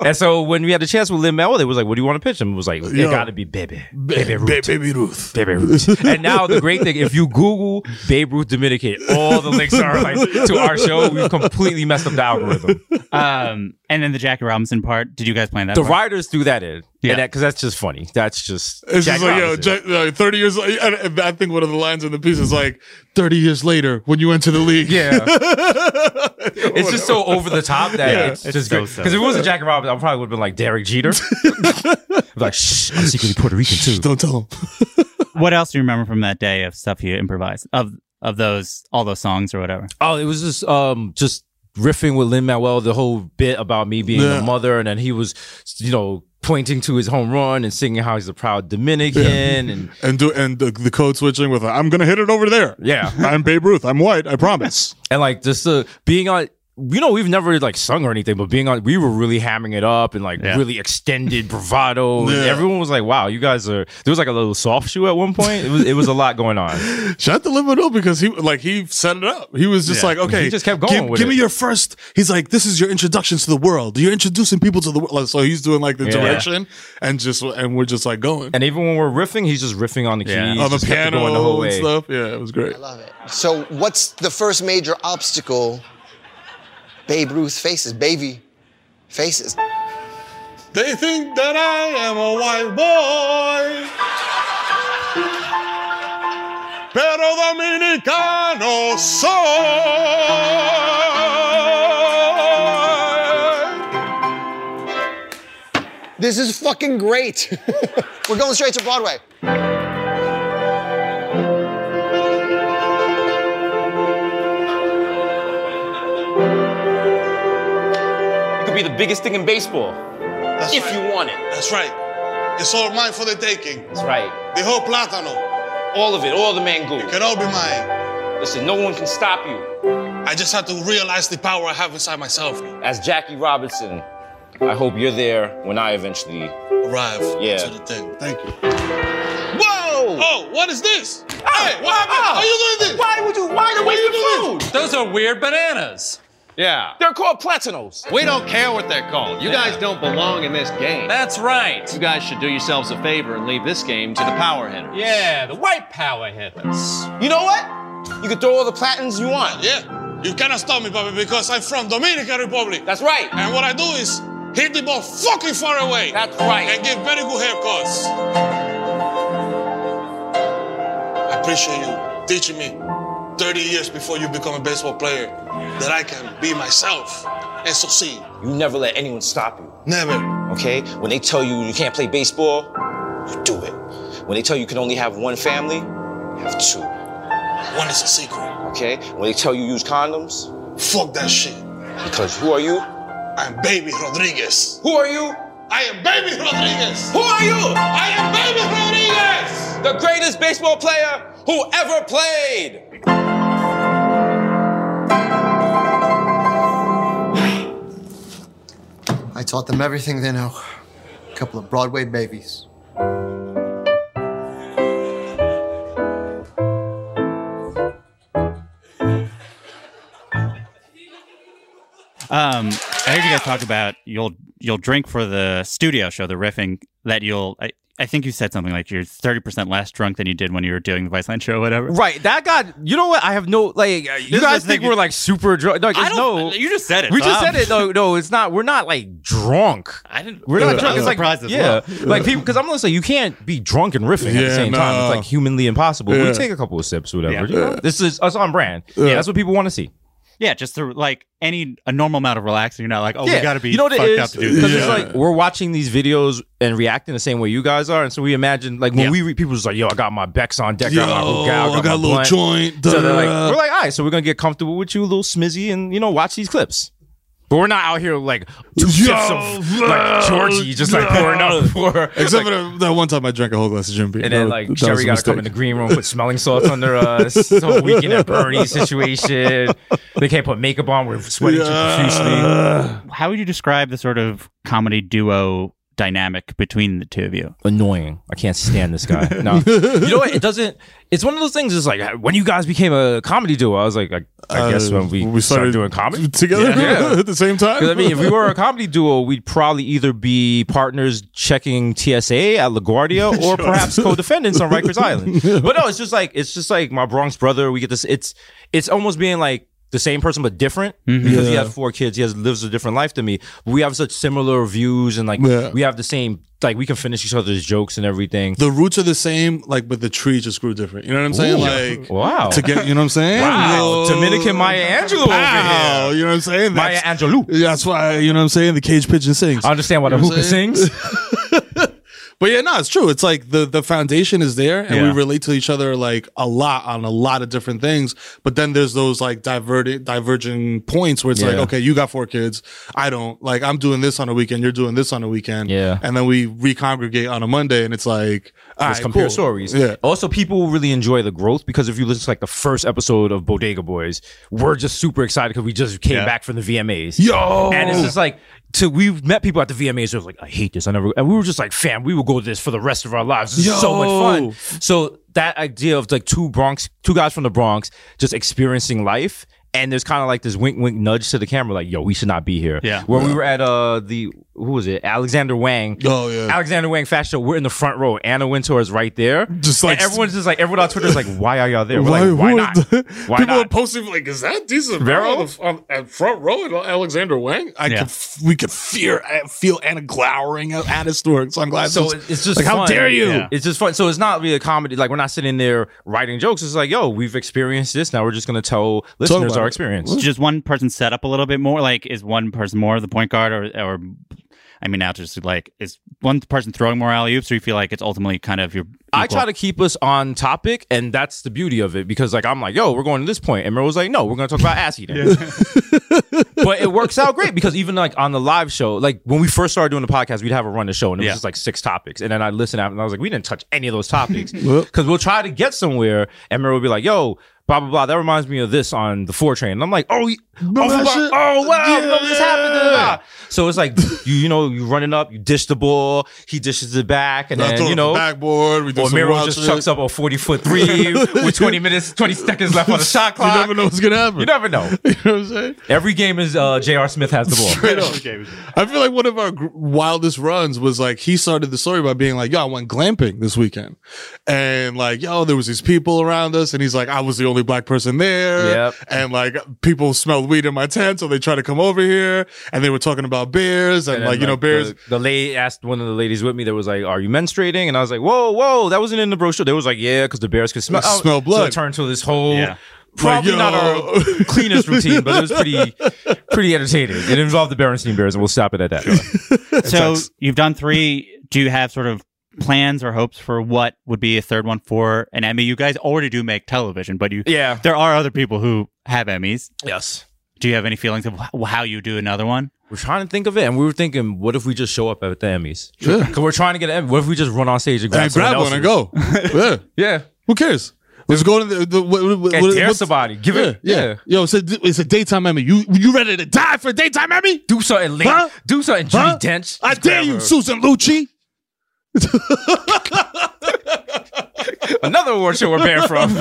And so when we had a chance with Lin Manuel, they was like, "What do you want to pitch him?" It was like, "It
Yo.
got to be Baby, Baby Ruth,
Ba- Baby Ruth
Baby Ruth." And now the great thing, if you Google Babe Ruth Dominican, all the links are like to our show. We've completely messed up the algorithm.
Um, and then the Jackie Robinson part. Did you guys plan that?
The
part?
writers threw that in,
Yeah.
yeah, because that's just funny. That's just
It's
Jack
just like, yo,
Robinson.
Jack, uh, 30 years later, and I think one of the lines in the piece is like, 30 years later, when you enter the league.
Yeah. [laughs] it's just so over the top that
Yeah.
it's,
It's
just
so
good. Because if it wasn't Jackie Robinson, I probably would have been like Derek Jeter. [laughs] like, shh, I'm secretly Puerto Rican too.
Don't tell him.
What else do you remember from that day of stuff you improvised of of those all those songs or whatever?
Oh, it was just um just riffing with Lin Manuel, the whole bit about me being
Yeah.
a mother, and then he was, you know, pointing to his home run and singing how he's a proud Dominican, and
and do and the, the code switching with I'm gonna hit it over there.
Yeah.
I'm Babe Ruth. I'm white. I promise.
and like just uh, being on you know we've never like sung or anything, but being on, we were really hamming it up and like
Yeah.
really extended bravado. [laughs]
Yeah.
everyone was like, "Wow, you guys are." There was like a little soft shoe at one point. It was it was a lot going on. [laughs]
Shout out to Limo because he like he set it up. He was just
Yeah.
like, okay,
He just kept going
Give,
with
give
it.
me your first. He's like, this is your introduction to the world. You're introducing people to the world. So he's doing like the
Yeah.
direction and just and we're just like going
And even when we're riffing, he's just riffing on the keys,
on the
just kept
piano
the whole
and
way.
stuff. Yeah, it was great. I love it.
So, what's the first major obstacle Babe Ruth faces? Baby faces.
They think that I am a white boy. Pero dominicano soy.
This is fucking great. [laughs] We're going straight to Broadway.
Be the biggest thing in baseball
That's
if
right.
you want it.
That's right. It's all mine for the taking.
That's right.
The whole plátano.
All of it, all the mango.
It can all be mine.
Listen, no one can stop you.
I just have to realize the power I have inside myself.
As Jackie Robinson, I hope you're there when I eventually
Arrive
Yeah.
to the thing. Thank you. Whoa! Oh, what is this? Ah, hey, what ah, happened?
oh.
How you doing this?
Why would you? Why the
Why
way
you
you
doing
food?
Those are weird bananas.
Yeah.
They're called platinos.
We don't care what they're called. You guys don't belong in this game.
That's right.
You guys should do yourselves a favor and leave this game to the power hitters.
Yeah, the white power hitters.
You know what? You can throw all the platans you want.
Yeah. You cannot stop me, Bobby, because I'm from Dominican Republic.
That's right.
And what I do is hit the ball fucking far away.
That's right.
And give very good haircuts. I appreciate you teaching me 30 years before you become a baseball player that I can be myself and succeed.
You never let anyone stop you.
Never.
Okay? When they tell you you can't play baseball, you do it. When they tell you you can only have one family, you have two.
One is a secret.
Okay? When they tell you use condoms,
Fuck that shit.
because who are you?
I'm Baby Rodriguez.
Who are you?
I am Baby Rodriguez.
Who are you?
I am Baby Rodriguez.
The greatest baseball player who ever played.
I taught them everything they know. A couple of Broadway babies.
Um, I heard you guys talk about you'll you'll drink for the studio show, the riffing. That you'll, I, I think you said something like you're thirty percent less drunk than you did when you were doing the Viceland show, or whatever.
Right, that got you know what? I have no like. uh, You
is
guys think we're like super drunk? Like,
I don't-
no.
you just said it,
We
so
just
I'm-
said it. No, no, it's not. We're not like drunk.
I didn't.
We're not
I
drunk.
was
It's like
surprised as
yeah,
well.
like people because I'm gonna say you can't be drunk and riffing at the
Yeah,
same time. It's like humanly impossible.
Yeah.
We take a couple of sips, or whatever.
Yeah.
you know? This is us on brand. Yeah, that's what people want to see.
Yeah, just to, like any a normal amount of relaxing. You're not like, oh,
yeah,
we got to be
you know what it
fucked
is?
up to do
Because
this.
it's like we're watching these videos and reacting the same way you guys are, and so we imagine like when
Yeah.
we read people just like, yo, I got my Bex on deck,
Yo,
I got my Rugal,
I got
my
a little
blunt.
joint,
So they're like, we're like, all right, so we're gonna get comfortable with you, a little smizzy, and you know, watch these clips. But we're not out here like two sips of like Georgie just like pouring out [laughs] for
Except for that, that one time I drank a whole glass of Jim Beam.
and then
That-
like
that
Sherry got to come in the green room, put smelling salts under uh, [laughs] us. So weekend at Bernie situation. They can't put makeup on. We're sweating too profusely.
How would you describe the sort of comedy duo dynamic between the two of you?
Annoying. I can't stand this guy. [laughs] No, you know what? It doesn't. It's one of those things. It's like when you guys became a comedy duo. I was like, I, I guess
Uh,
when we,
we
started,
started
doing comedy
together
Yeah. [laughs]
at the same time.
I mean, if we were a comedy duo, we'd probably either be partners checking TSA at LaGuardia [laughs] or perhaps co-defendants on Rikers Island. But no, it's just like it's just like my Bronx brother. We get this. It's it's almost being like the same person but different
Mm-hmm.
because he has four kids. He has lives a different life than me. We have such similar views and like
Yeah.
we have the same like we can finish each other's jokes and everything.
the roots are the same, like, but the tree just grew different. You know what I'm saying?
Ooh.
Like,
Wow.
To get, you know what I'm saying?
Wow. Dominican Maya Angelou over
Wow.
here.
You know what I'm saying?
Maya Angelou.
that's why, you know what I'm saying? The cage pigeon sings.
I understand why
You
the hookah sings. [laughs]
But yeah, no, it's true. It's like the the foundation is there, and we relate to each other like a lot on a lot of different things. But then there's those like diverted diverging points where it's like, okay, you got four kids, I don't. Like I'm doing this on a weekend, you're doing this on a weekend.
Yeah.
and then we recongregate on a Monday, and it's like,
Let's
right,
compare
cool.
stories.
Yeah.
Also, people really enjoy the growth because if you listen to like the first episode of Bodega Boys, we're just super excited because we just came
Yeah.
back from the VMAs.
Yo!
and it's just like to we've met people at the VMAs. They're like, I hate this. I never. And we were just like, fam, we will go to this for the rest of our lives. This is so much fun. So that idea of like two Bronx, two guys from the Bronx, just experiencing life. And there's kind of like this wink, wink, nudge to the camera, like, "Yo, we should not be here."
Yeah.
Where we were at uh the who was it? Alexander Wang.
Oh yeah.
Alexander Wang Fashion Show. We're in the front row. Anna Wintour is right there.
Just like-
and everyone's just like everyone on Twitter is like, "Why are y'all there?" We're
Why,
like, "Why
who-
not? Why
People
not?"
are posting like, is that decent
Vero?
on on, at front row at Alexander Wang? I
Yeah.
could f- we could fear uh, feel Anna glowering at Anna Stewart sunglasses.
So it's just
like, how dare you?
Yeah. It's just fun. So it's not really a comedy. Like we're not sitting there writing jokes. It's like, yo, we've experienced this. Now we're just gonna tell listeners
about
our
it.
experience.
Just one person set up a little bit more. Like, is one person more the point guard, or or I mean, now just like is one person throwing more alley oops, or you feel like it's ultimately kind of your.
I try to keep us on topic, and that's the beauty of it because, like, I'm like, yo, we're going to this point. point, and Mero was like, no, we're going to talk about ass eating. [laughs] but it works out great because even like on the live show, like when we first started doing the podcast, we'd have a run the show, and it was
Yeah.
just like six topics, and then I listened after, and I was like, we didn't touch any of those topics [laughs] because we'll try to get somewhere, and Mero would be like, yo. Blah blah blah. That reminds me of this on the four train. And I'm like, oh, y- oh,
shit?
oh wow,
Yeah,
remember this happened. [laughs] So it's like you, you know, you running up, you dish the ball, he dishes it back, and then you know,
the backboard. We do
or
Mero
just
shit.
chucks up a 40 foot three [laughs] with 20 minutes, 20 seconds left on the shot clock.
You never know what's gonna happen.
You never know. [laughs]
You know what I'm saying?
Every game is uh, J.R. Smith has the ball.
Straight up. I feel like one of our wildest runs was like he started the story by being like, "Yo, I went glamping this weekend," and like, "Yo, there was these people around us," and he's like, "I was the only black person there,"
Yep.
and like people smelled weed in my tent, so they tried to come over here, and they were talking about bears and,
And
like
then,
you know bears.
The, the lady asked one of the ladies with me that was like, "Are you menstruating?" And I was like, "Whoa, whoa, that wasn't in the brochure." They was like, "Yeah, because the bears could smell,
Smell
So
blood.
it turned to this whole.
Yeah.
Probably
Like,
not our [laughs] cleanest routine, but it was pretty, pretty entertaining. It involved the Berenstein Bears, and we'll stop it at that. [laughs]
So you've done three. Do you have sort of plans or hopes for what would be a third one for an Emmy? You guys already do make television, but you
Yeah.
there are other people who have Emmys.
Yes.
Do you have any feelings of how you do another one?
We're trying to think of it, and we were thinking, what if we just show up at the Emmys?
Yeah.
Because we're trying to get an Emmy. What if we just run on stage and grab,
and grab
someone
one and
else's?
go. [laughs] yeah,
Yeah.
who cares? Let's go to the, the what, what,
And
what-
dare somebody. Give
yeah,
it.
yeah.
Yeah.
Yo, it's a, it's a daytime Emmy. You you ready to die for a daytime Emmy?
Do something late.
Huh?
Do something, Judi
Huh?
Dench.
I dare you,
her.
Susan Lucci. [laughs]
Another award show we're banned from.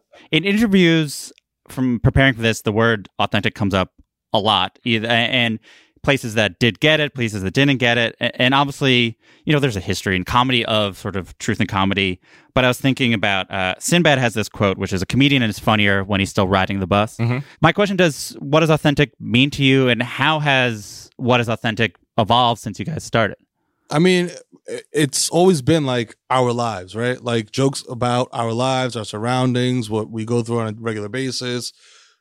[laughs]
In interviews from preparing for this, the word authentic comes up a lot, either, and places that did get it, places that didn't get it, and obviously, you know, there's a history in comedy of sort of truth and comedy. But I was thinking about uh, Sinbad has this quote, which is a comedian and is funnier when he's still riding the bus. My question does what does authentic mean to you, and how has what is authentic evolved since you guys started?
I mean, i- it's always been like our lives, right? Like jokes about our lives, our surroundings, what we go through on a regular basis,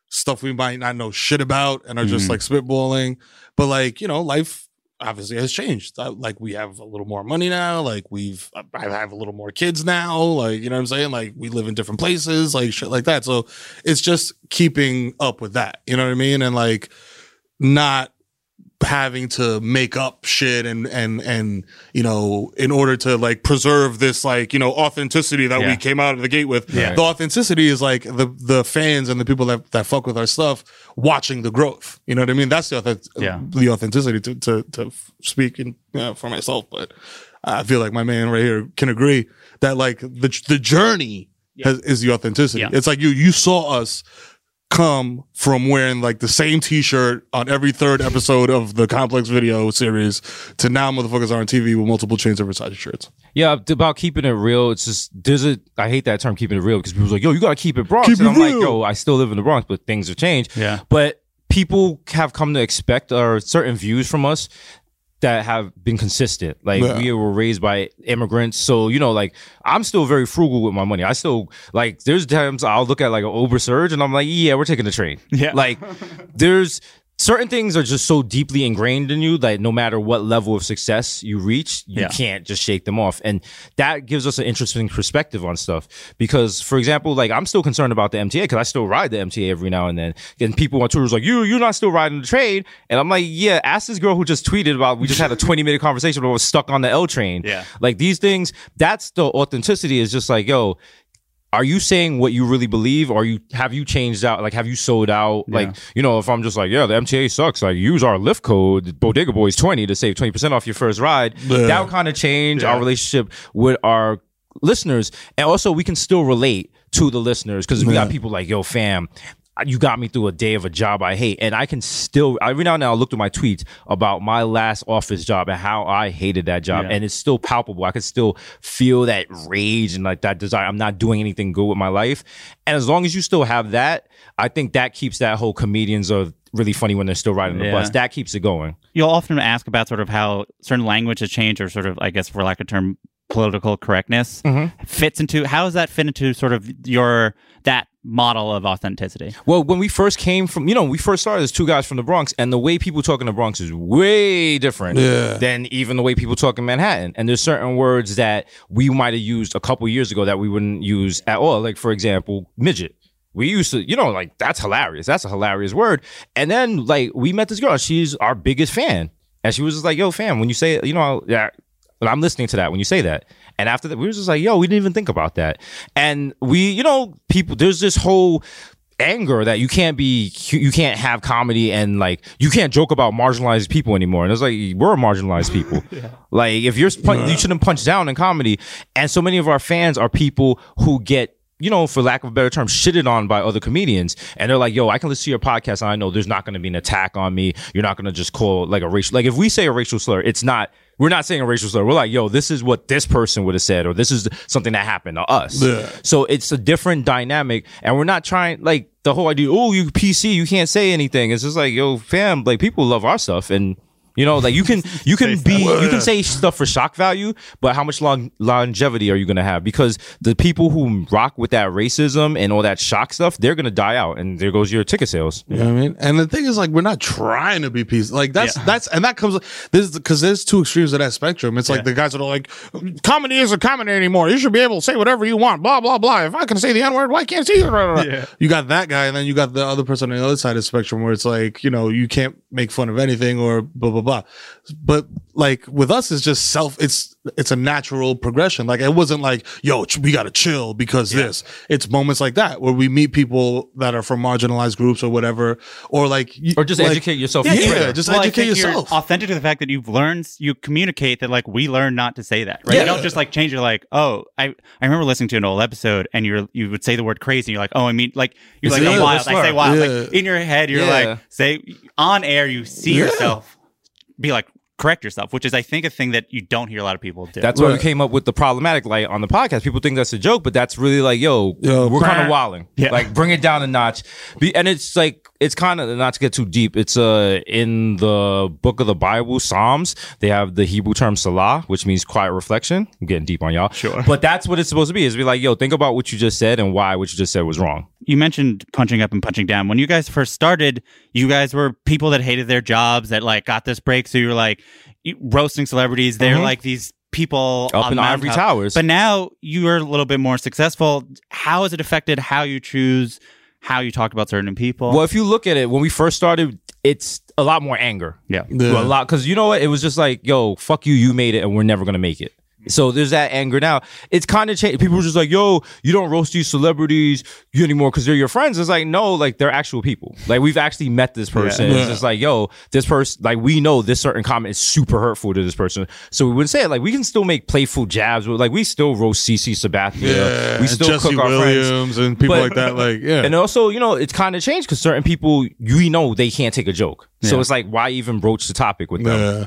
stuff we might not know shit about and are just
Mhm.
like spitballing. But like, you know, life obviously has changed. Uh, Like we have a little more money now, like we've I have a little more kids now, like you know what I'm saying? Like we live in different places, like shit like that. So it's just keeping up with that. You know what I mean? And like not having to make up shit and and and you know in order to like preserve this like you know authenticity that
Yeah.
we came out of the gate with
Yeah.
the authenticity is like the the fans and the people that that fuck with our stuff watching the growth you know what i mean that's the
Yeah.
the authenticity to to to speak know, for myself but i feel like my man right here can agree that like the the journey has, is the authenticity it's like you you saw us come from wearing like the same t-shirt on every third episode of the complex video series to now motherfuckers are on tv with multiple chains of Versace shirts
yeah, about keeping it real. It's just there's a I hate that term keeping it real because people's like, yo, you gotta keep it Bronx.
Keep
and
it
I'm like, yo, I still live in the Bronx, but things have changed.
Yeah.
But people have come to expect or certain views from us that have been consistent. Like
Yeah.
we were raised by immigrants. So, you know, like I'm still very frugal with my money. I still like there's times I'll look at like an Uber surge and I'm like, yeah, we're taking the train.
Yeah.
Like there's certain things are just so deeply ingrained in you that no matter what level of success you reach, you
Yeah.
can't just shake them off. And that gives us an interesting perspective on stuff. Because, for example, like I'm still concerned about the MTA because I still ride the MTA every now and then. And people on is like, you, you're not still riding the train. And I'm like, yeah, ask this girl who just tweeted about, we just had a [laughs] 20 minute conversation about was stuck on the L train.
Yeah.
Like these things, that's the authenticity is just like, yo, are you saying what you really believe? Or you have you changed out like have you sold out? Like you know if i'm just like yeah the mta sucks like use our lift code bodega boys 20 to save 20% off your first ride.
Yeah.
that would kind of change
Yeah.
our relationship with our listeners. And also we can still relate to the listeners because we got people like yo fam you got me through a day of a job I hate. And I can still, every now and then I'll look through my tweets about my last office job and how I hated that job.
Yeah.
And it's still palpable. I can still feel that rage and like that desire. I'm not doing anything good with my life. And as long as you still have that, I think that keeps that whole comedians are really funny when they're still riding the
Yeah.
bus. That keeps it going.
You'll often ask about sort of how certain language has changed, or sort of, I guess, for lack of a term, political correctness
Mm-hmm.
fits into. How does that fit into sort of your that model of authenticity?
Well, when we first came from, you know, we first started as two guys from the Bronx, and the way people talk in the Bronx is way different
Yeah.
than even the way people talk in Manhattan. And there's certain words that we might have used a couple years ago that we wouldn't use at all. Like, for example, midget. We used to, you know, like that's hilarious. That's a hilarious word. And then, like, we met this girl. She's our biggest fan, and she was just like, "Yo, fam, when you say, you know, yeah, I'm listening to that when you say that." And after that, we were just like, "Yo, we didn't even think about that." And we, you know, people, there's this whole anger that you can't be you can't have comedy and like you can't joke about marginalized people anymore and it's like we're marginalized people [laughs] like if you're pun- you shouldn't punch down in comedy and so many of our fans are people who get you know, for lack of a better term, shitted on by other comedians. And they're like, yo, I can listen to your podcast and I know there's not going to be an attack on me. You're not going to just call like a racial, like if we say a racial slur, it's not, we're not saying a racial slur. We're like, yo, this is what this person would have said, or this is something that happened to us.
Yeah.
So it's a different dynamic. And we're not trying, like, the whole idea, oh, you PC, you can't say anything. It's just like, yo, fam, like, people love our stuff. And, you know, like you can you can be you can say stuff for shock value, but how much long longevity are you gonna have? Because the people who rock with that racism and all that shock stuff, they're gonna die out, and there goes your ticket sales.
You know what I mean? And the thing is, like, we're not trying to be peace. Like, that's, that's, and that comes, this is because there's two extremes of that spectrum. It's like the guys that are like, comedy isn't comedy anymore. You should be able to say whatever you want, blah, blah, blah. If I can say the N word, why can't you?
Yeah.
You got that guy, and then you got the other person on the other side of the spectrum where it's like, you know, you can't make fun of anything or blah, blah, blah. But like with us, it's just self, it's, it's a natural progression. Like, it wasn't like, yo, ch- we got to chill because this. It's moments like that where we meet people that are from marginalized groups or whatever, or like,
Or just
like-
educate yourself.
Yeah,
on Twitter.
just
Well,
educate
think you're
yourself.
Authentic to the fact that you've learned, you communicate that like we learn not to say that, right? You don't just like change. You're like, oh, I I remember listening to an old episode, and you're you would say the word crazy. And you're like, oh, I mean, like you're
It's
like,
a
oh, wild. I say wild.
Yeah.
Like in your head, you're
Yeah.
like, say on air, you see
Yeah.
yourself be like correct yourself, which is I think a thing that you don't hear a lot of people do.
That's why we came up with the problematic light on the podcast. People think that's a joke, but that's really like, yo,
Yo,
we're kind of walling.
Yeah.
Like, bring it down a notch. Be, and it's like, it's kind of not to get too deep. It's uh in the book of the Bible, Psalms. They have the Hebrew term Selah, which means quiet reflection. I'm getting deep on y'all.
Sure.
But that's what it's supposed to be. Is be like, yo, think about what you just said and why what you just said was wrong.
you mentioned punching up and punching down. When you guys first started, you guys were people that hated their jobs that like got this break. So you were like you, roasting celebrities. They're
Mhm.
like these people
Up
on
in
the
ivory
mountaintop.
towers.
But now you are a little bit more successful. How has it affected how you choose how you talk about certain people?
Well, if you look at it, when we first started, it's a lot more anger.
yeah.
Yeah.
a lot because you know what it was just like yo fuck you you made it and we're never gonna make it so there's that anger now it's kind of changed people were just like yo you don't roast these celebrities anymore because they're your friends it's like no like they're actual people like we've actually met this person
Yeah.
it's just like yo this person like we know this certain comment is super hurtful to this person so we wouldn't say it like we can still make playful jabs like we still roast CC Sabathia
yeah,
we still
Jesse
cook our friends
and people
But-
like that. Like, yeah,
and also, you know, it's kind of changed because certain people, you know, they can't take a joke. So it's like, why even broach the topic with them?
yeah.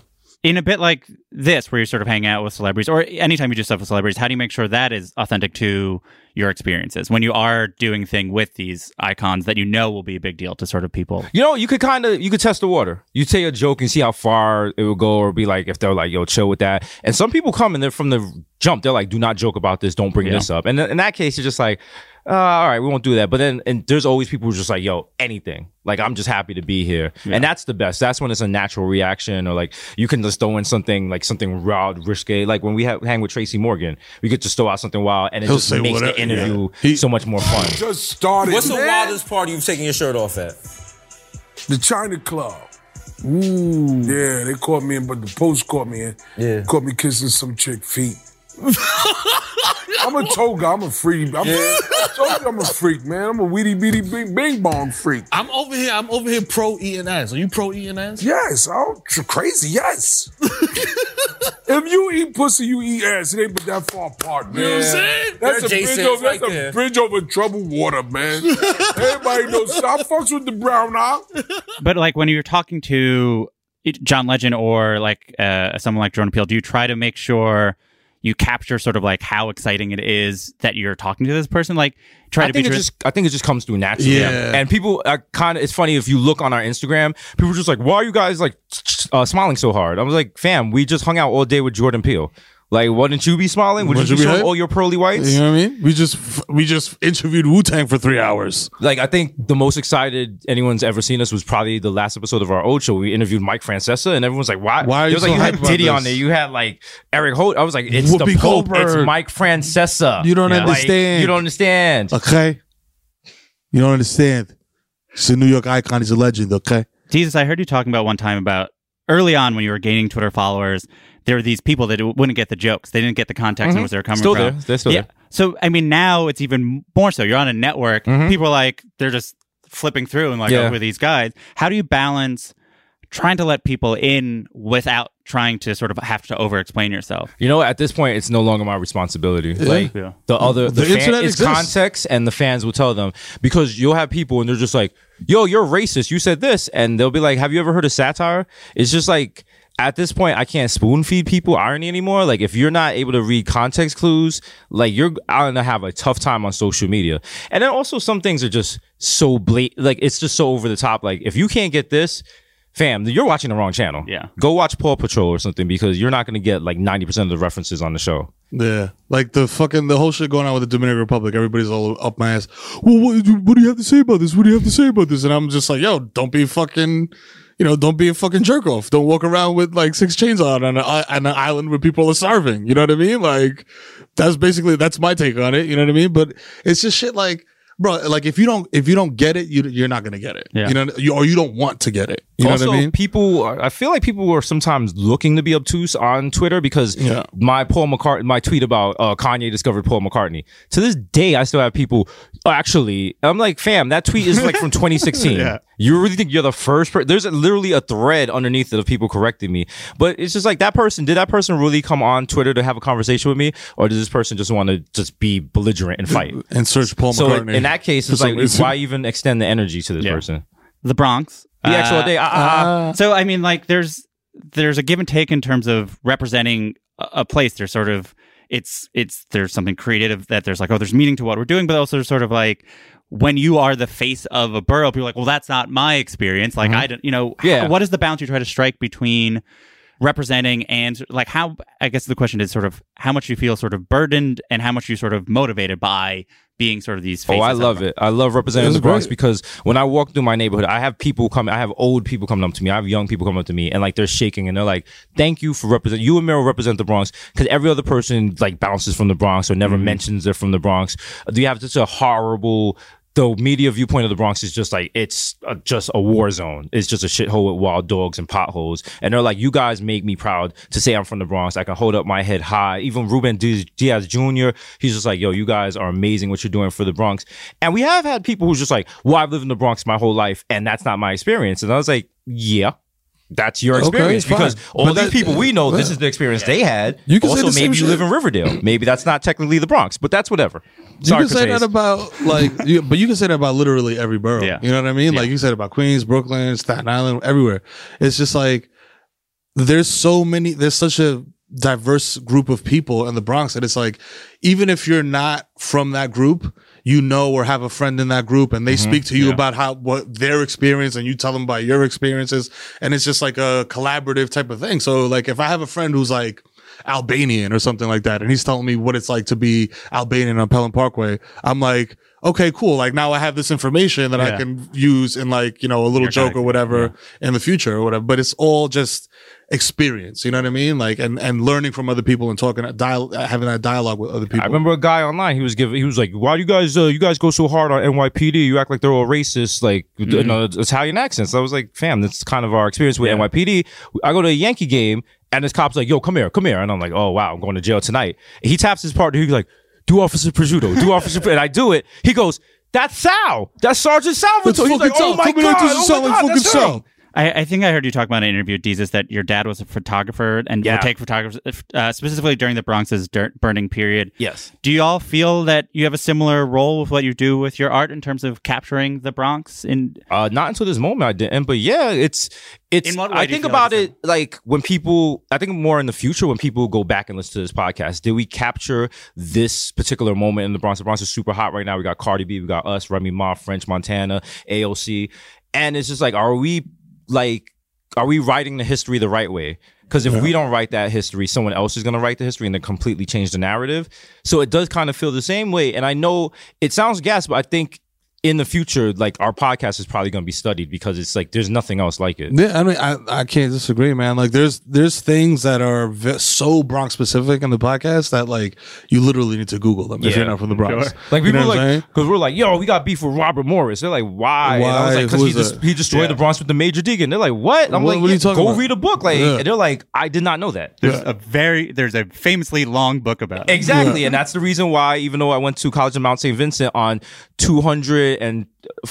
In a bit like this, where you're sort of hanging out with celebrities, or anytime you do stuff with celebrities, how do you make sure that is authentic to your experiences when you are doing thing with these icons that you know will be a big deal to sort of people?
You know, you could kind of you could test the water. You take a joke and see how far it will go, or be like if they're like, "Yo, chill with that." And some people come and they're from the jump. They're like, "Do not joke about this. Don't bring
Yeah.
this up." And in that case, you're just like, uh, all right, we won't do that. But then, and there's always people who's just like, yo, anything. Like, I'm just happy to be here. And that's the best. That's when it's a natural reaction, or like you can just throw in something like something wild, risque. Like when we have, hang with Tracy Morgan, we could just throw out something wild, and it
He'll
just makes
whatever-
the interview so much more fun.
Just started.
What's the wildest party you've taken your shirt off at?
The China Club. Ooh. Yeah, they caught me in, but the post caught me in. Yeah. Caught me kissing some chick feet. I'm a toga. I'm a freak. I'm, I told you I'm a freak, man. I'm a weedy beady bing bing bong freak.
I'm over here. I'm over here pro eating ass. Are you pro eating ass?
Yes, I'm crazy. Yes. [laughs] if you eat pussy, you eat ass. It ain't but that far apart, man.
You know what I'm saying?
That's
There
a bridge over.
right
that's
there.
a bridge over troubled water, man. [laughs] Everybody knows. I fucks with the brown eye.
But like when you're talking to John Legend or like uh, someone like Jordan Peele, do you try to make sure you capture sort of like how exciting it is that you're talking to this person? Like try
I
to
think
be
it
tr-
just I think it just comes through naturally.
Yeah.
And people are kind of it's funny if you look on our Instagram, people are just like, "Why are you guys like uh, smiling so hard?" I was like, "Fam, we just hung out all day with Jordan Peele. Like, wouldn't you be smiling? Wouldn't
Would
you
you
be
be
showing
hype?
all your pearly whites?"
You know what I mean? We just we just interviewed Wu Tang for three hours.
Like, I think the most excited anyone's ever seen us was probably the last episode of our old show. We interviewed Mike Francesa, and everyone's like, "Why?"
Why are
It
you
was like
so
you had
hyped about
Diddy on
this?
there. You had like Eric Holt. I was like, "It's
Whoopi
the Pope. It's Mike Francesa."
You don't
Like,
understand.
you don't understand.
Okay. You don't understand. He's a New York icon. He's a legend. Okay.
Jesus, I heard you talking about one time about early on when you were gaining Twitter followers, there were these people that wouldn't get the jokes. They didn't get the context
Mhm.
of where they were coming
Still
from.
there. They're still there.
So, I mean, now it's even more so. You're on a network.
Mhm.
People are like, they're just flipping through and like,
Yeah.
oh, these guys? How do you balance trying to let people in without trying to sort of have to over explain yourself?
You know, at this point, it's no longer my responsibility.
Yeah.
Like
Yeah.
the other, the,
The
fan,
internet
is
exists.
context, and the fans will tell them because you'll have people and they're just like, "Yo, you're racist. You said this," and they'll be like, "Have you ever heard of satire?" It's just like. At this point, I can't spoon feed people irony anymore. Like, if you're not able to read context clues, like you're gonna have a tough time on social media. And then also, some things are just so blatant. Like, it's just so over the top. Like, if you can't get this, fam, you're watching the wrong channel.
Yeah.
Go watch Paw Patrol or something because you're not going to get like 90% of the references on the show.
Yeah, like the fucking the whole shit going on with the Dominican Republic. Everybody's all up my ass. Well, what, what do you have to say about this? What do you have to say about this? And I'm just like, yo, don't be fucking, you know, don't be a fucking jerk off. Don't walk around with like six chains on on, a, on an island where people are starving. You know what I mean? Like that's basically that's my take on it. You know what I mean? But it's just shit like. Bro, like if you don't if you don't get it, you you're not gonna get it.
Yeah.
You know, you, or you don't want to get it. You
also,
know what I mean?
people, are, I feel like people are sometimes looking to be obtuse on Twitter because my Paul McCartney, my tweet about uh, Kanye discovered Paul McCartney. To this day, I still have people. Oh, Actually, I'm like, fam, that tweet is like from [laughs] 2016.
Yeah.
You really think you're the first person? There's a, literally a thread underneath it of people correcting me, but it's just like that person. Did that person really come on Twitter to have a conversation with me, or does this person just want to just be belligerent and fight
and search Paul
so
McCartney.
in that case, it's like,
reason.
why even extend the energy to this
Yeah.
person?
The Bronx.
The actual day. ah, ah, ah.
so I mean, like, there's there's a give and take in terms of representing a, a place. There's sort of it's it's there's something creative that there's like oh there's meaning to what we're doing, but also sort of like when you are the face of a borough, people are like, well, that's not my experience. Like
Mhm.
I don't, you know,
Yeah.
what is the balance you try to strike between representing and like how I guess the question is sort of how much you feel sort of burdened and how much you sort of motivated by being sort of these faces.
Oh, I love it. I love representing the Bronx
great.
because when I walk through my neighborhood, I have people coming. I have old people coming up to me. I have young people coming up to me, and like they're shaking and they're like, "Thank you for represent. You and Mero represent the Bronx because every other person like bounces from the Bronx or never mm-hmm. mentions they're from the Bronx. Do you have such a horrible?" The media viewpoint of the Bronx is just like it's a, just a war zone. It's just a shithole with wild dogs and potholes. And they're like, "You guys make me proud to say I'm from the Bronx. I can hold up my head high." Even Ruben Diaz Jr. He's just like, "Yo, you guys are amazing. What you're doing for the Bronx." And we have had people who's just like, "Well, I've lived in the Bronx my whole life, and that's not my experience." And I was like, "Yeah." That's your
Okay,
experience
fine.
because all
But
these
that-
people we know, this is the experience they had.
You can say
also,
the same
maybe you live in Riverdale. [laughs] Maybe that's not technically the Bronx, but that's whatever.
You can say that about like, [laughs] you, but you can say that about literally every borough.
Yeah.
You know what I mean? Like you said about Queens, Brooklyn, Staten Island, everywhere. It's just like there's so many. There's such a diverse group of people in the Bronx that it's like even if you're not from that group, you know or have a friend in that group, and they
Mm-hmm.
speak to you about how what their experience, and you tell them about your experiences, and it's just like a collaborative type of thing. So like if I have a friend who's like Albanian or something like that, and he's telling me what it's like to be Albanian on Pelham Parkway. I'm like, okay, cool. Like now I have this information that I can use in like you know a little
Your
joke or whatever in the future or whatever. But it's all just experience. You know what I mean? Like and and learning from other people and talking dial having that dialogue with other people.
I remember a guy online. He was giving. He was like, "Why do you guys? Uh, you guys go so hard on NYPD? You act like they're all racist, like you
Mm-hmm.
know, Italian accents." I was like, "Fam, that's kind of our experience with NYPD." I go to a Yankee game, and this cop's like, "Yo, come here, come here," and I'm like, "Oh wow, I'm going to jail tonight." he taps his partner. He's like, "Do Officer Prosciutto, do Officer," [laughs] and I do it. He goes, "That's Sal. That's Sergeant Salvatore."
That's
He's like,
fucking
"Oh
Sal.
my
Coming out
god,
doesn't
oh my
like
god,
fucking
that's him."
Sal.
I, I think I heard you talk about an interview, Desus, that your dad was a photographer and
Yeah.
would take photographers uh, specifically during the Bronx's dirt burning period.
Yes.
Do you all feel that you have a similar role with what you do with your art in terms of capturing the Bronx? In
Uh, not until this moment I didn't, but yeah, it's it's.
In what way
I think about it like when people. I think more in the future when people go back and listen to this podcast. Did we capture this particular moment in the Bronx? The Bronx is super hot right now. We got Cardi B, we got us, Remy Ma, French Montana, AOC, and it's just like, are we like, are we writing the history the right way? Because if we don't write that history, someone else is going to write the history and then completely change the narrative. So it does kind of feel the same way. And I know it sounds gas, but I think in the future, like our podcast is probably going to be studied because it's like there's nothing else like it.
Yeah, I mean, I, I can't disagree, man. Like, there's there's things that are ve- so Bronx specific in the podcast that like you literally need to Google them if
Yeah.
you're not from the Bronx.
Sure. Like
You know
people
what I'm saying?
like because we're like, yo, we got beef with Robert Moses. They're like, why? And I was
Why?
like, because
Who
he
is
just
that?
he destroyed
Yeah.
the Bronx with the Major Deegan. They're like, what? I'm
What-
like,
what are you
yeah,
talking
go
about?
read a book. Like,
Yeah.
and they're like, I did not know that.
there's a very there's a famously long book about it.
Exactly, and that's the reason why, even though I went to college in Mount St. Vincent on 200 and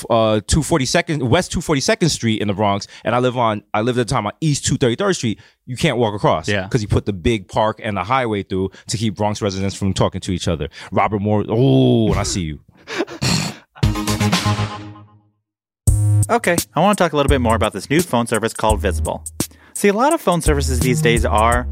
uh 242nd West 242nd Street in the Bronx, and I live on I lived at the time on East 233rd Street. You can't walk across,
Yeah.
because he put the big park and the highway through to keep Bronx residents from talking to each other. Robert Moore, oh, and I see you.
Okay, I want to talk a little bit more about this new phone service called Visible. See, a lot of phone services these days are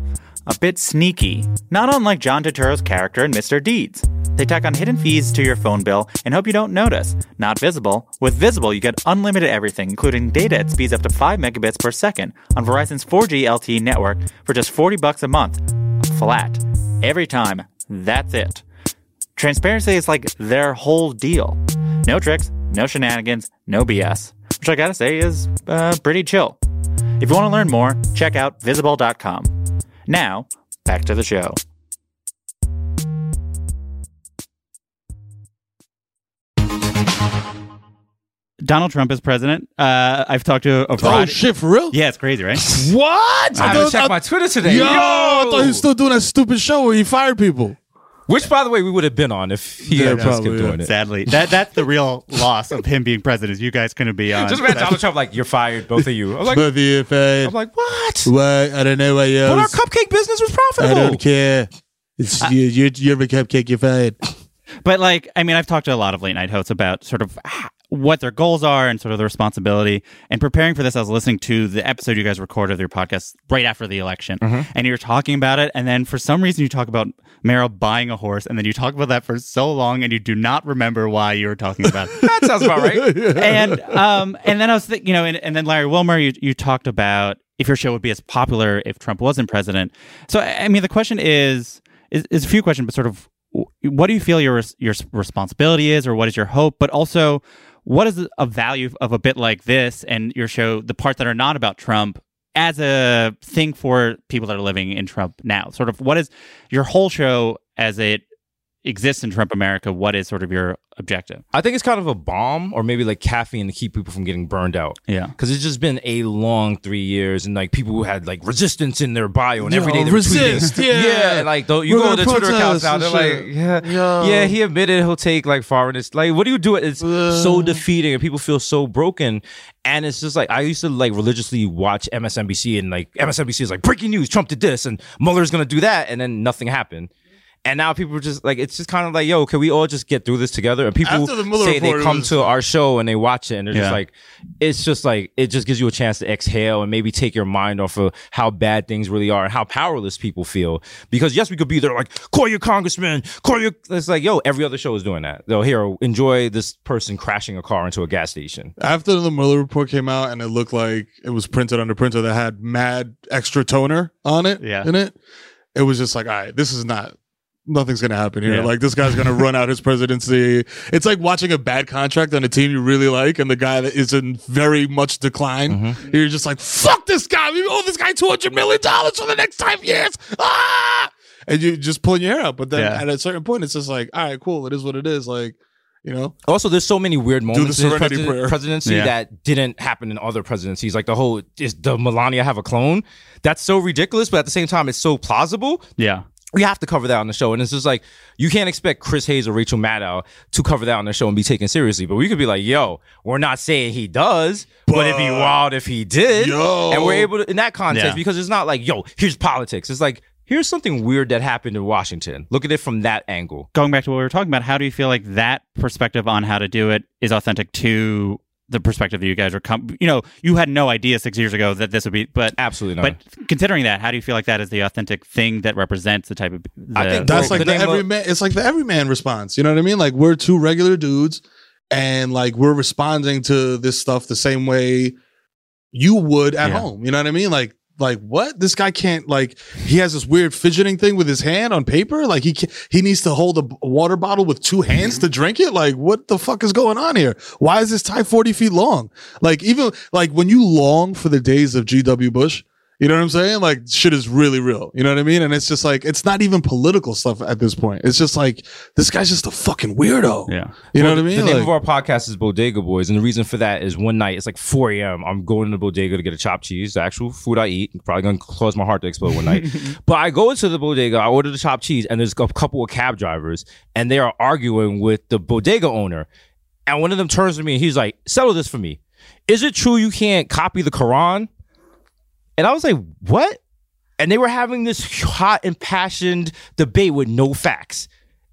a bit sneaky, not unlike John Turturro's character in Mr. Deeds. They tack on hidden fees to your phone bill and hope you don't notice. Not visible. With Visible, you get unlimited everything, including data at speeds up to 5 megabits per second on Verizon's 4G LTE network for just 40 bucks a month. Flat. Every time. That's it. Transparency is like their whole deal. No tricks, no shenanigans, no BS. Which I gotta say is uh, pretty chill. If you want to learn more, check out visible.com. Now, back to the show. Donald Trump is president. Uh, I've talked to a
Oh
variety-
shit, for real?
Yeah, it's crazy, right?
What?
I haven't
thought-
checked my Twitter today.
Yo, I thought he was still doing that stupid show where he fired people.
Which, by the way, we would have been on if he
Yeah,
had just
probably,
kept
yeah.
doing it.
Sadly, that that's the real loss of him being president. is You guys going to be on.
Just imagine Donald Trump like, you're fired, both of you. I'm like,
But the fired.
I'm like, what?
What? I don't know what
But our
else.
cupcake business was profitable.
I don't care. It's you, you, you're a cupcake. You're fired. [laughs]
But like, I mean, I've talked to a lot of late night hosts about sort of h- what their goals are and sort of the responsibility. And preparing for this, I was listening to the episode you guys recorded of your podcast right after the election, and you were talking about it. And then for some reason, you talk about Mero buying a horse, and then you talk about that for so long, and you do not remember why you were talking about it. [laughs]
that sounds about right. [laughs]
and um, and then I was, th- you know, and, and then Larry Wilmore, you you talked about if your show would be as popular if Trump wasn't president. So I I mean, the question is is, is a few questions, but sort of what do you feel your your responsibility is, or what is your hope, but also what is a value of a bit like this and your show, the parts that are not about Trump. As a thing for people that are living in Trump now, sort of what is your whole show as it exists in Trump America? What is sort of your objective?
I think it's kind of a balm or maybe like caffeine to keep people from getting burned out.
Yeah.
Because it's just been a long three years and like people who had like resistance in their bio and
Yo,
every day they were
resist,
tweeting. [laughs]
yeah.
and like though you
We're
go to the Twitter accounts
protest
now, they're
shit.
like, yeah,
Yo.
yeah, he admitted he'll take like foreigners. Like, what do you do? It's so defeating and people feel so broken. And it's just like I used to like religiously watch MSNBC and like MSNBC is like breaking news, Trump did this and Mueller's gonna do that, and then nothing happened. And now people are just like, it's just kind of like, yo, can we all just get through this together? And people
After the Mueller
say they
report, it
come
was-
to our show and they watch it and they're
Yeah.
just like, it's just like, it just gives you a chance to exhale and maybe take your mind off of how bad things really are and how powerless people feel. Because yes, we could be there like, call your congressman, call your, it's like, yo, every other show is doing that. They'll here, enjoy this person crashing a car into a gas station.
After the Mueller report came out and it looked like it was printed on a printer that had mad extra toner on it,
Yeah.
in it, it was just like, all right, this is not. Nothing's gonna happen here.
Yeah.
Like this guy's gonna run out his presidency. It's like watching a bad contract on a team you really like, and the guy that is in very much decline.
Mm-hmm.
You're just like, fuck this guy. We owe this guy two hundred million dollars for the next five years. Ah! And you just pulling your hair out. But then
Yeah.
at a certain point, it's just like, all right, cool. It is what it is. Like, you know.
Also, there's so many weird moments in his president- presidency
Yeah.
that didn't happen in other presidencies. Like the whole is the Melania have a clone? That's so ridiculous, but at the same time, it's so plausible.
Yeah.
We have to cover that on the show, and it's just like you can't expect Chris Hayes or Rachel Maddow to cover that on the show and be taken seriously. But we could be like, "Yo, we're not saying he does, but, it'd be wild if he did."
Yo.
and we're able to in that context
Yeah.
because it's not like, "Yo, here's politics." It's like here's something weird that happened in Washington. Look at it from that angle.
Going back to what we were talking about, how do you feel like that perspective on how to do it is authentic to the perspective that you guys are com- you know you had no idea six years ago that this would be but
absolutely not
but considering that how do you feel like that is the authentic thing that represents the type of the,
that's like the, everyman. It's like the everyman response. You know what I mean? Like we're two regular dudes, and like we're responding to this stuff the same way you would at
Yeah.
home. You know what I mean? Like like what? This guy can't like he has this weird fidgeting thing with his hand on paper. Like he he needs to hold a water bottle with two hands to drink it. Like what the fuck is going on here? Why is this tie forty feet long? Like even like when you long for the days of G.W. Bush. You know what I'm saying? Like shit is really real. You know what I mean? And it's just like it's not even political stuff at this point. It's just like this guy's just a fucking weirdo.
Yeah.
You know
Well,
what I mean?
The name
Like-
of our podcast is Bodega Boys, and the reason for that is one night it's like 4 a.m. I'm going to the bodega to get a chopped cheese, the actual food I eat. Probably gonna cause my heart to explode one night. [laughs] but I go into the bodega, I order the chopped cheese, and there's a couple of cab drivers, and they are arguing with the bodega owner. And one of them turns to me and he's like, "Settle this for me. Is it true you can't copy the Quran?" And I was like, "What?" And they were having this hot, impassioned debate with no facts.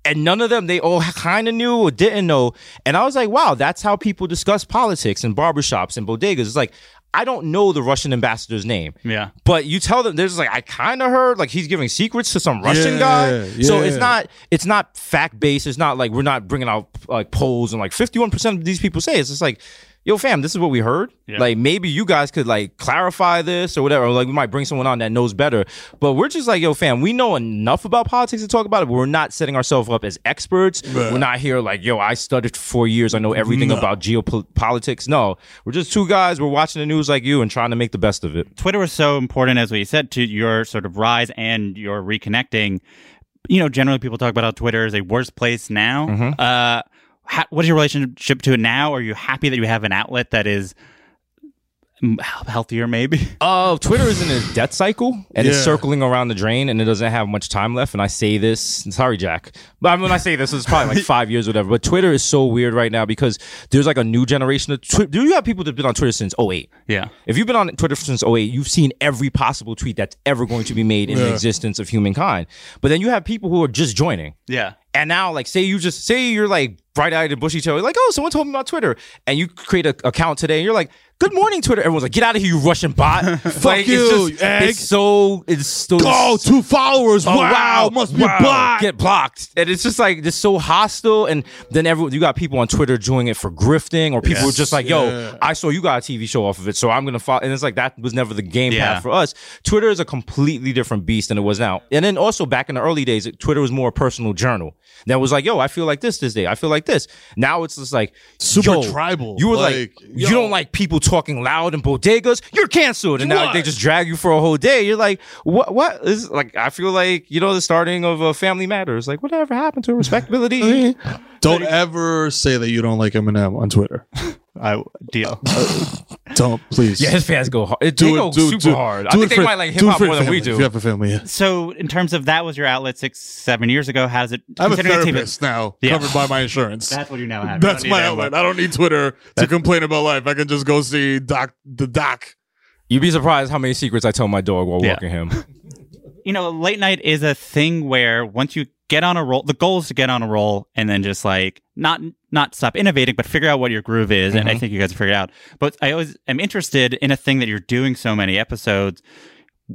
And none of them, they all kind of knew or didn't know. And I was like, wow, that's how people discuss politics in barbershops and bodegas. It's like, I don't know the Russian ambassador's name.
Yeah.
But you tell them, there's like, I kind of heard like he's giving secrets to some Russian
Yeah,
guy. So it's not, it's not fact based. It's not like we're not bringing out like polls and like 51% of these people say it's just like, yo, fam, this is what we heard. Like maybe you guys could like clarify this or whatever. Or, like we might bring someone on that knows better. But we're just like, yo, fam, we know enough about politics to talk about it. But we're not setting ourselves up as experts. We're not here like, yo, I studied for four years. I know everything
No.
about geopolitics. No, we're just two guys. We're watching the news like you and trying to make the best of it.
Twitter was so important, as we said, to your sort of rise and your reconnecting. You know, generally people talk about how Twitter is a worse place now.
Mm-hmm.
Uh, ha- what is your relationship to it now? Are you happy that you have an outlet that is healthier, maybe?
Oh, [laughs] Twitter is in a death cycle and it's circling around the drain and it doesn't have much time left. And I say this, sorry, Jack, but when I say this, it's probably like [laughs] five years or whatever. But Twitter is so weird right now because there's like a new generation of Twitter. Do you have people that've been on Twitter since 08?
Yeah.
If you've been on Twitter since 08, you've seen every possible tweet that's ever going to be made in the existence of humankind. But then you have people who are just joining.
Yeah.
And now, like, say you just say you're like bright eyed and bushy tailed, like, oh, someone told me about Twitter, and you create an account today, and you're like, good morning, Twitter. Everyone's like, get out of here, you Russian bot. [laughs] Fuck
you,
It's,
egg.
it's so it's so
Oh, two followers.
Oh,
wow, must be a bot.
Get blocked, and it's just like it's so hostile. And then everyone, you got people on Twitter doing it for grifting, or people
Yes.
just like, "Yo,
Yeah.
I saw you got a TV show off of it, so I'm gonna follow." And it's like that was never the game
Yeah.
path for us. Twitter is a completely different beast than it was now. And then also back in the early days, Twitter was more a personal journal. That was like, "Yo, I feel like this this day. I feel like this." Now it's just like
Super
yo,
tribal.
You were like,
Like,
you don't like people talking loud in bodegas. You're canceled, and now they just drag you for a whole day. You're like, what? What is like? I feel like you know the starting of a Family Matters. Like, whatever happened to respectability? [laughs]
Don't ever say that you don't like Eminem on Twitter. [laughs]
I deal.
Uh, don't please.
yeah, his fans go hard. They
Do it,
go
do
super
do it.
hard. I think they
for-
might like
do
hip hop more
your
than we do.
if you have a family, yeah.
So, in terms of that was your outlet six, seven years ago. How does it?
I have a
considering it's even-
therapist now
Yeah.
covered by my insurance.
That's what you now have.
That's my
that
outlet. I don't need Twitter to complain about life. I can just go see doc the doc.
You'd be surprised how many secrets I tell my dog while
Yeah.
walking him.
you know, late night is a thing where once you get on a roll, the goal is to get on a roll and then just like not not stop innovating, but figure out what your groove is. And I
Mhm.
think you guys figured out. But I always am interested in a thing that you're doing so many episodes.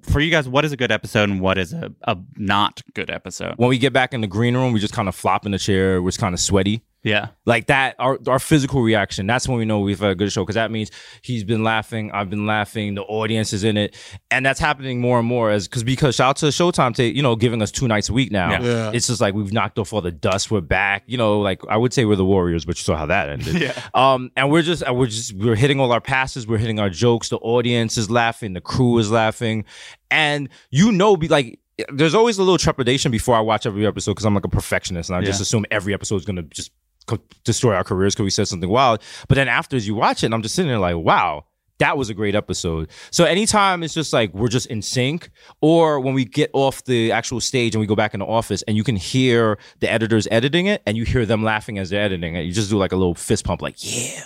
For you guys, what is a good episode and what is a, a not good episode?
when we get back in the green room, we just kind of flop in the chair. We're just kind of sweaty.
Yeah.
Like that, our our physical reaction. That's when we know we've had a good show because that means he's been laughing, I've been laughing, the audience is in it, and that's happening more and more as because because shout out to Showtime to you know giving us two nights a week now.
Yeah. Yeah.
It's just like we've knocked off all the dust. We're back. You know, like I would say we're the Warriors, but you saw how that ended. [laughs]
Yeah.
Um, and we're just we're just we're hitting all our passes. We're hitting our jokes. The audience is laughing. The crew is laughing, and you know, be like. There's always a little trepidation before I watch every episode because I'm like a perfectionist and I just assume every episode is gonna just destroy our careers because we said something wild. But then after you watch it, and I'm just sitting there like, wow, that was a great episode. So anytime it's just like we're just in sync, or when we get off the actual stage and we go back in the office and you can hear the editors editing it and you hear them laughing as they're editing it, you just do like a little fist pump, like, yeah.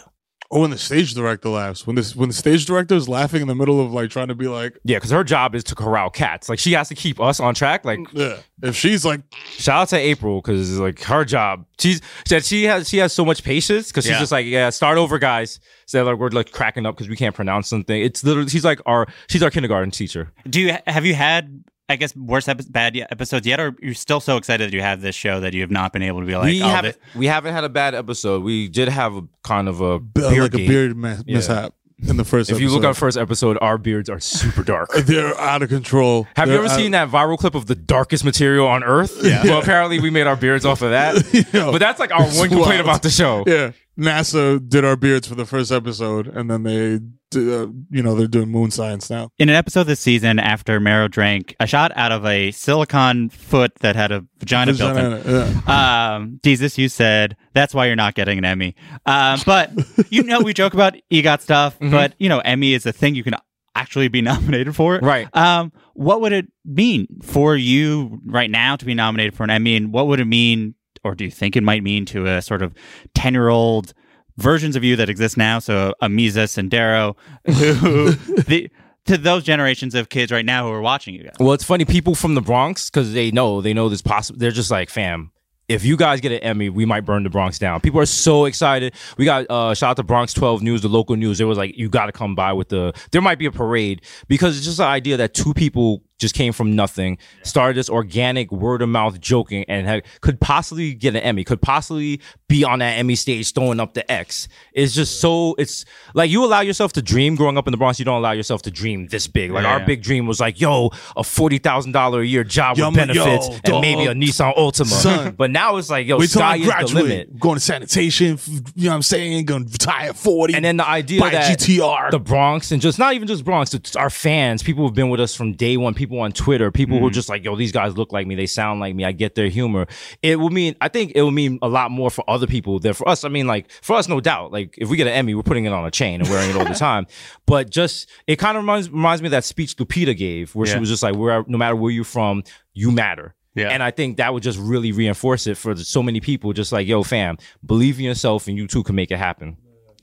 Oh, or when the stage director laughs. When this when the stage director is laughing in the middle of like trying to be like
Yeah, because her job is to corral cats. Like she has to keep us on track. Like
Yeah. If she's like
shout out to April because like her job, she's said she has she has so much patience because she's
Yeah.
just like yeah, start over, guys. So like we're like cracking up because we can't pronounce something. It's literally she's like our she's our kindergarten teacher.
Do you have you had I guess worse epi- bad episodes yet, or you're still so excited that you have this show that you have not been able to be like,
we
oh,
haven't
this-
we haven't had a bad episode. We did have a kind of a
Be-
beard
like a beard mi-
Yeah.
mishap in the first
If you look
episode.
on first episode, our beards are super dark. [laughs]
Uh, they're out of control.
Have you
They're
ever
out-
seen that viral clip of the darkest material on earth? Yeah. Well, apparently we made our beards off of that. [laughs] but that's like our
It's
one complaint
wild.
about the show.
Yeah, NASA did our beards for the first episode, and then they, d- uh, you know, they're doing moon science now.
in an episode this season after Mero drank a shot out of a silicon foot that had a vagina, built in.
Vagina,
Um, Desus, you said that's why you're not getting an Emmy. Um, but [laughs] you know, we joke about EGOT stuff,
Mm-hmm.
but you know, Emmy is a thing you can actually be [laughs] nominated for.
Right.
Um, what would it mean for you right now to be nominated for an Emmy, and what would it mean, or do you think it might mean to a sort of ten year old versions of you that exist now? So Amisa Sendero, who [laughs] the to those generations of kids right now who are watching you guys.
Well, it's funny. People from the Bronx, because they know they know this possible. They're just like, fam. If you guys get an Emmy, we might burn the Bronx down. People are so excited. We got uh, shout out to Bronx 12 News, the local news. They was like, you got to come by with the. There might be a parade because it's just the idea that two people just came from nothing, started this organic word of mouth joking, and had, could possibly get an Emmy, could possibly be on that Emmy stage throwing up the X. It's just so. It's like you allow yourself to dream growing up in the Bronx. You don't allow yourself to dream this big. Like
Yeah,
our
yeah.
big dream was like, yo, a forty thousand dollar a year job
Yo,
with
I'm yo,
benefits and
dog,
maybe a Nissan Altima.
son. [laughs]
But now it's like, yo,
Wait
sky is the limit.
Going to sanitation, you know what I'm saying? Going to retire at 40.
And then the idea that
GTR.
the Bronx and just not even just Bronx, it's our fans, people who've been with us from day one, people on Twitter, people
Mm-hmm.
who are just like, yo, these guys look like me, they sound like me, I get their humor. It will mean, I think it will mean a lot more for other people than for us. I mean, like for us, no doubt. Like if we get an Emmy, we're putting it on a chain and wearing it all the [laughs] time. But just it kind of reminds reminds me of that speech Lupita gave, where she was just like, "Where no matter where you're from, you matter."
Yeah.
And I think that would just really reinforce it for so many people. Just like, yo, fam, believe in yourself, and you too can make it happen.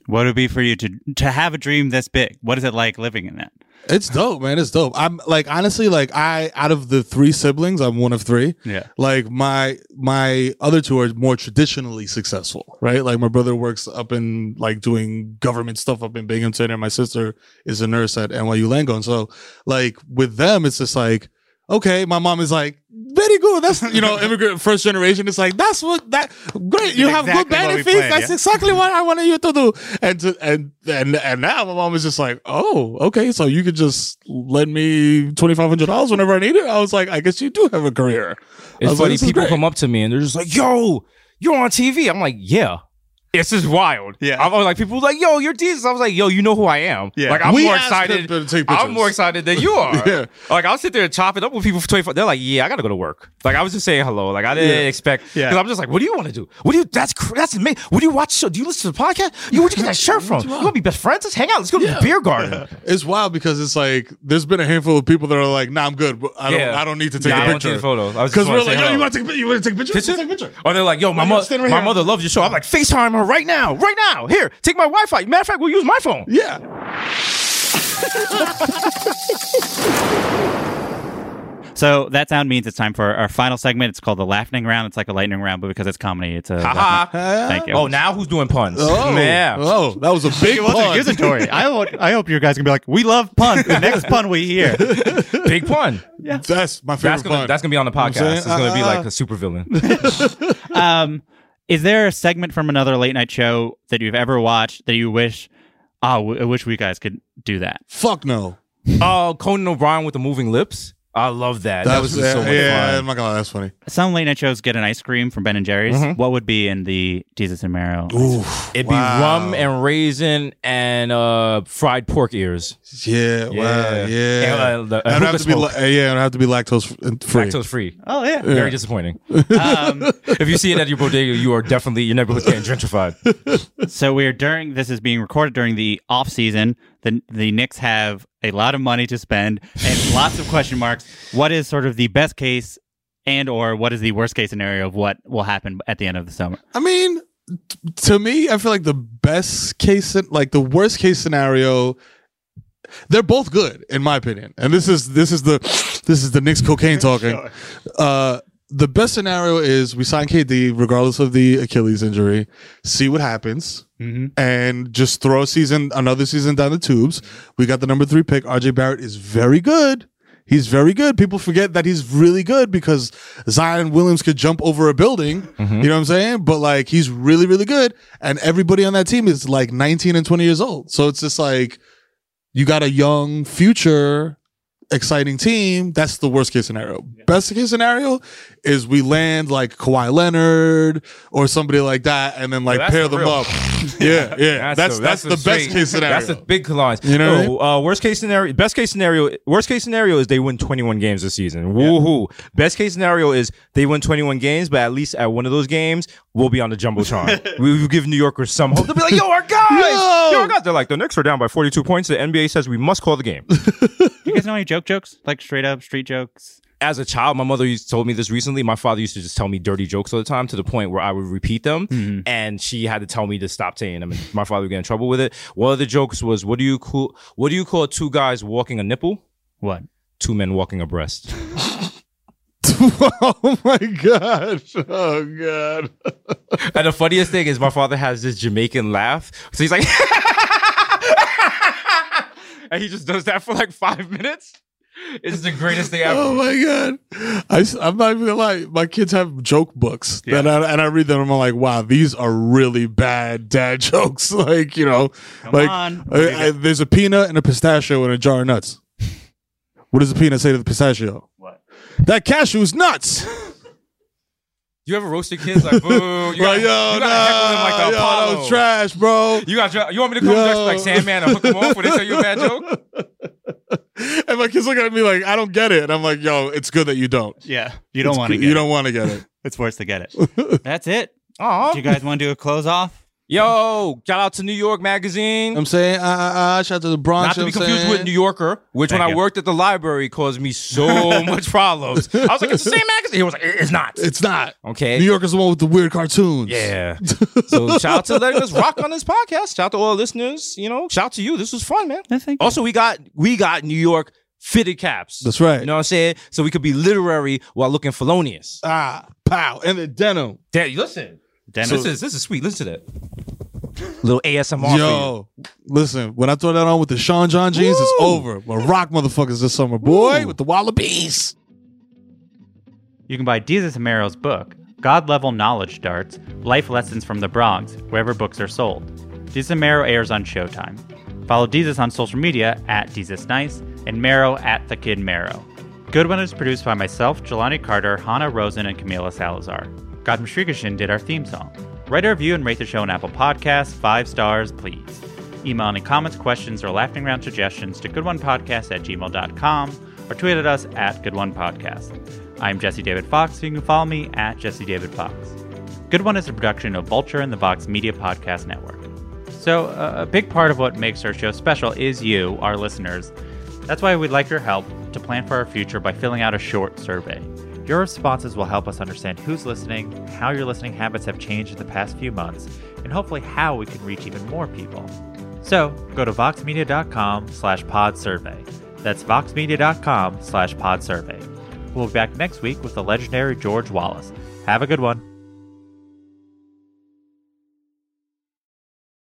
What would it be for you to to have a dream this big? What is it like living in that?
It's dope, man. It's dope. I'm like honestly, like I out of the three siblings, I'm one of three.
Yeah.
Like my my other two are more traditionally successful, right? Like my brother works up in like doing government stuff up in Binghamton, and my sister is a nurse at NYU Langone. So like with them, it's just like okay. My mom is like very good. That's you know [laughs] immigrant first generation. It's like that's what that great. You have good
Exactly we
benefits.
planned,
that's
yeah.
exactly what I wanted you to do. And to, and and and now my mom is just like, oh, okay, so you could just lend me twenty five hundred dollars whenever I need it. I was like, I guess you do have a career.
It's
was like,
funny. people come up to me and they're just like, "Yo, you're on TV." I'm like, "Yeah." It's is wild.
Yeah.
I was like, people were like, "Yo, you're Desus." I was like, "Yo, you know who I am."
Yeah.
Like, I'm
We
more excited. I'm more excited than you [laughs] are.
Yeah.
Like, I'll sit there and chop it up with people for 24. They're like, "Yeah, I gotta go to work." Like, I was just saying hello. Like, I didn't
Yeah.
expect.
Yeah.
Because I'm just like, "What do you want to do? What do you? That's that's amazing. What do you watch? Show? Do you listen to the podcast? You where'd you get that shirt from? You want to be best friends? Let's hang out. Let's go to the beer garden."
It's wild because it's like there's been a handful of people that are like, "Nah, I'm good. but I don't.
Yeah.
I don't need to take
Yeah, I
a picture."
photos. I was just
Because we're like, "Yo, you want to take a picture? You want to take a picture? Take a picture."
Or they're like, yo, my,
Like,
mo-
stand
my mother loves your show. I'm like, FaceTime her right now, right now. Here, take my Wi-Fi. Matter of fact, we'll use my phone.
Yeah. [laughs]
So that sound means it's time for our final segment. It's called the laughing round. It's like a lightning round, but because it's comedy, it's a
Ha ha!
Thank you.
Oh, now who's doing puns?
Oh,
yeah.
oh, that was a [laughs] big
it was
pun.
accusatory. [laughs] I hope, I hope you guys can be like, we love puns. The next pun we hear.
Big pun.
Yeah, That's my favorite
That's gonna,
pun.
that's gonna be on the
You know what I'm
podcast.
saying?
It's gonna be
Uh,
like a super villain.
Um, Is there a segment from another late night show that you've ever watched that you wish? Oh, I wish we guys could do that.
Fuck no.
Oh, Conan O'Brien with the moving lips. I love that. That, was just so much
yeah,
fun.
I'm not gonna lie, that's funny.
Some late night shows get an ice cream from Ben and Jerry's.
Mhm.
What would be in the Desus and Mero?
It'd be rum and raisin and uh, fried pork ears.
Yeah, wow, yeah.
And, uh, the- uh,
I'd have to be
smoke.
la- yeah, I'd have to be lactose free.
Lactose free.
Oh yeah,
Very disappointing. [laughs]
Um, [laughs]
if you see it at your bodega, you are definitely your neighborhood's getting gentrified. [laughs]
so we're during this is being recorded during the off season. The the Knicks have a lot of money to spend and lots of question marks. What is sort of the best case and or what is the worst case scenario of what will happen at the end of the summer?
I mean, t- to me, I feel like the best case, like the worst case scenario, they're both good in my opinion. And this is this is the this is the Knicks cocaine [laughs] talking. Uh, the best scenario is we sign KD regardless of the Achilles injury, see what happens, mm-hmm. and just throw a season, another season down the tubes. We got the number three pick. RJ Barrett is very good. He's very good. People forget that he's really good because Zion Williams could jump over a building. Mm-hmm. You know what I'm saying? But like he's really, really good. And everybody on that team is like 19 and 20 years old. So it's just like you got a young future exciting team. That's the worst case scenario. Best case scenario is we land like Kawhi Leonard or somebody like that and then like
that's
pair
the
them
real-
up. [laughs] [laughs] yeah, yeah. That's that's, the, best case scenario.
That's the big collage.
You know I
No, uh, worst case scenario. Best case scenario. Worst case scenario is they win 21 games this season. Woohoo! Best case scenario is they win 21 games, but at least at one of those games we'll be on the jumbotron. [laughs] we will give New Yorkers some hope. They'll be like, "Yo, our guys! Yo, our guys!" They're like, "The Knicks are down by 42 points. The NBA says we must call the game."
You guys know any joke jokes? Like straight up street jokes?
As a child, my mother used told me this recently. My father used to just tell me dirty jokes all the time to the point where I would repeat them,
Mm-hmm.
and she had to tell me to stop saying them. And my father would get in trouble with it. One of the jokes was, "What do you call What do you call two guys walking a nipple?
What?
Two men walking a breast." [laughs]
oh my gosh. Oh god.
and the funniest thing is, my father has this Jamaican laugh, so he's like, [laughs] and he just does that for like five minutes. It's the greatest thing [laughs] oh ever.
Oh my god! I, am not even gonna lie. My kids have joke books, and, I, and I read them. and I'm like, wow, these are really bad dad [laughs] jokes. like you know, like
on.
I- I- there's a peanut and a pistachio in a jar of nuts. What does the peanut say to the pistachio?
What?
That cashew is nuts. [laughs]
You ever roast your kids like, boo? You
Like,
gotta,
yo,
you gotta heckle them like
nah,
the
yo,
Apollo.
that was trash, bro.
You got you want me to come
Yo.
dressed like Sandman and hook them off when they tell you a bad joke? [laughs]
And my kids look at me like, I don't get it. And I'm like, yo, it's good that you don't.
Yeah, you don't want to
good-
get
You
it.
don't want [laughs] to get it.
It's worse to get it. That's it.
Aw.
Do you guys want to do a close off?
Yo, shout out to New York Magazine.
I'm saying, uh, uh, uh, shout out to the Bronx.
Not to be
know what I'm
confused with? New Yorker, which
Thank
when I worked at the library caused me so [laughs] much problems. I was like, it's the same magazine. He was like, it's not.
It's not.
Okay.
New Yorker's the one with the weird cartoons.
Yeah. so [laughs] shout out to letting us rock on this podcast. Shout out to all our listeners. You know, shout out to you. This was fun, man. Thank Also, we got we got New York fitted caps.
That's right.
You know what I'm saying? So we could be literary while looking felonious.
Ah, pow. And the denim.
Damn, listen.
Denim.
This is this is sweet. Listen to that. Little ASMR.
Yo, listen, when I throw that on with the Sean John jeans, it's over. We'll rock motherfuckers this summer, boy, with the Wallabies.
You can buy Desus & Mero's book, God Level Knowledge Darts Life Lessons from the Bronx, wherever books are sold. Jesus Amero airs on Showtime. Follow Desus on social media at Desus Nice and Mero at The Kid Mero. Good One is produced by myself, Jelani Carter, Hannah Rosen, and Camila Salazar. Gautam Shrikishan did our theme song. Write a review and rate the show on Apple Podcasts, five stars, please. Email any comments, questions, or laughing round suggestions to goodonepodcast at gmail.com or tweet at us at goodonepodcast. I'm Jesse David Fox, you can follow me at Jesse David Fox. Good One is a production of Vulture and the Vox Media Podcast Network. So, uh, a big part of what makes our show special is you, our listeners. That's why we'd like your help to plan for our future by filling out a short survey. Your responses will help us understand who's listening, how your listening habits have changed in the past few months, and hopefully how we can reach even more people. So, go to voxmedia.com slash pod survey. That's voxmedia.com slash pod survey. We'll be back next week with the legendary George Wallace. Have a good one.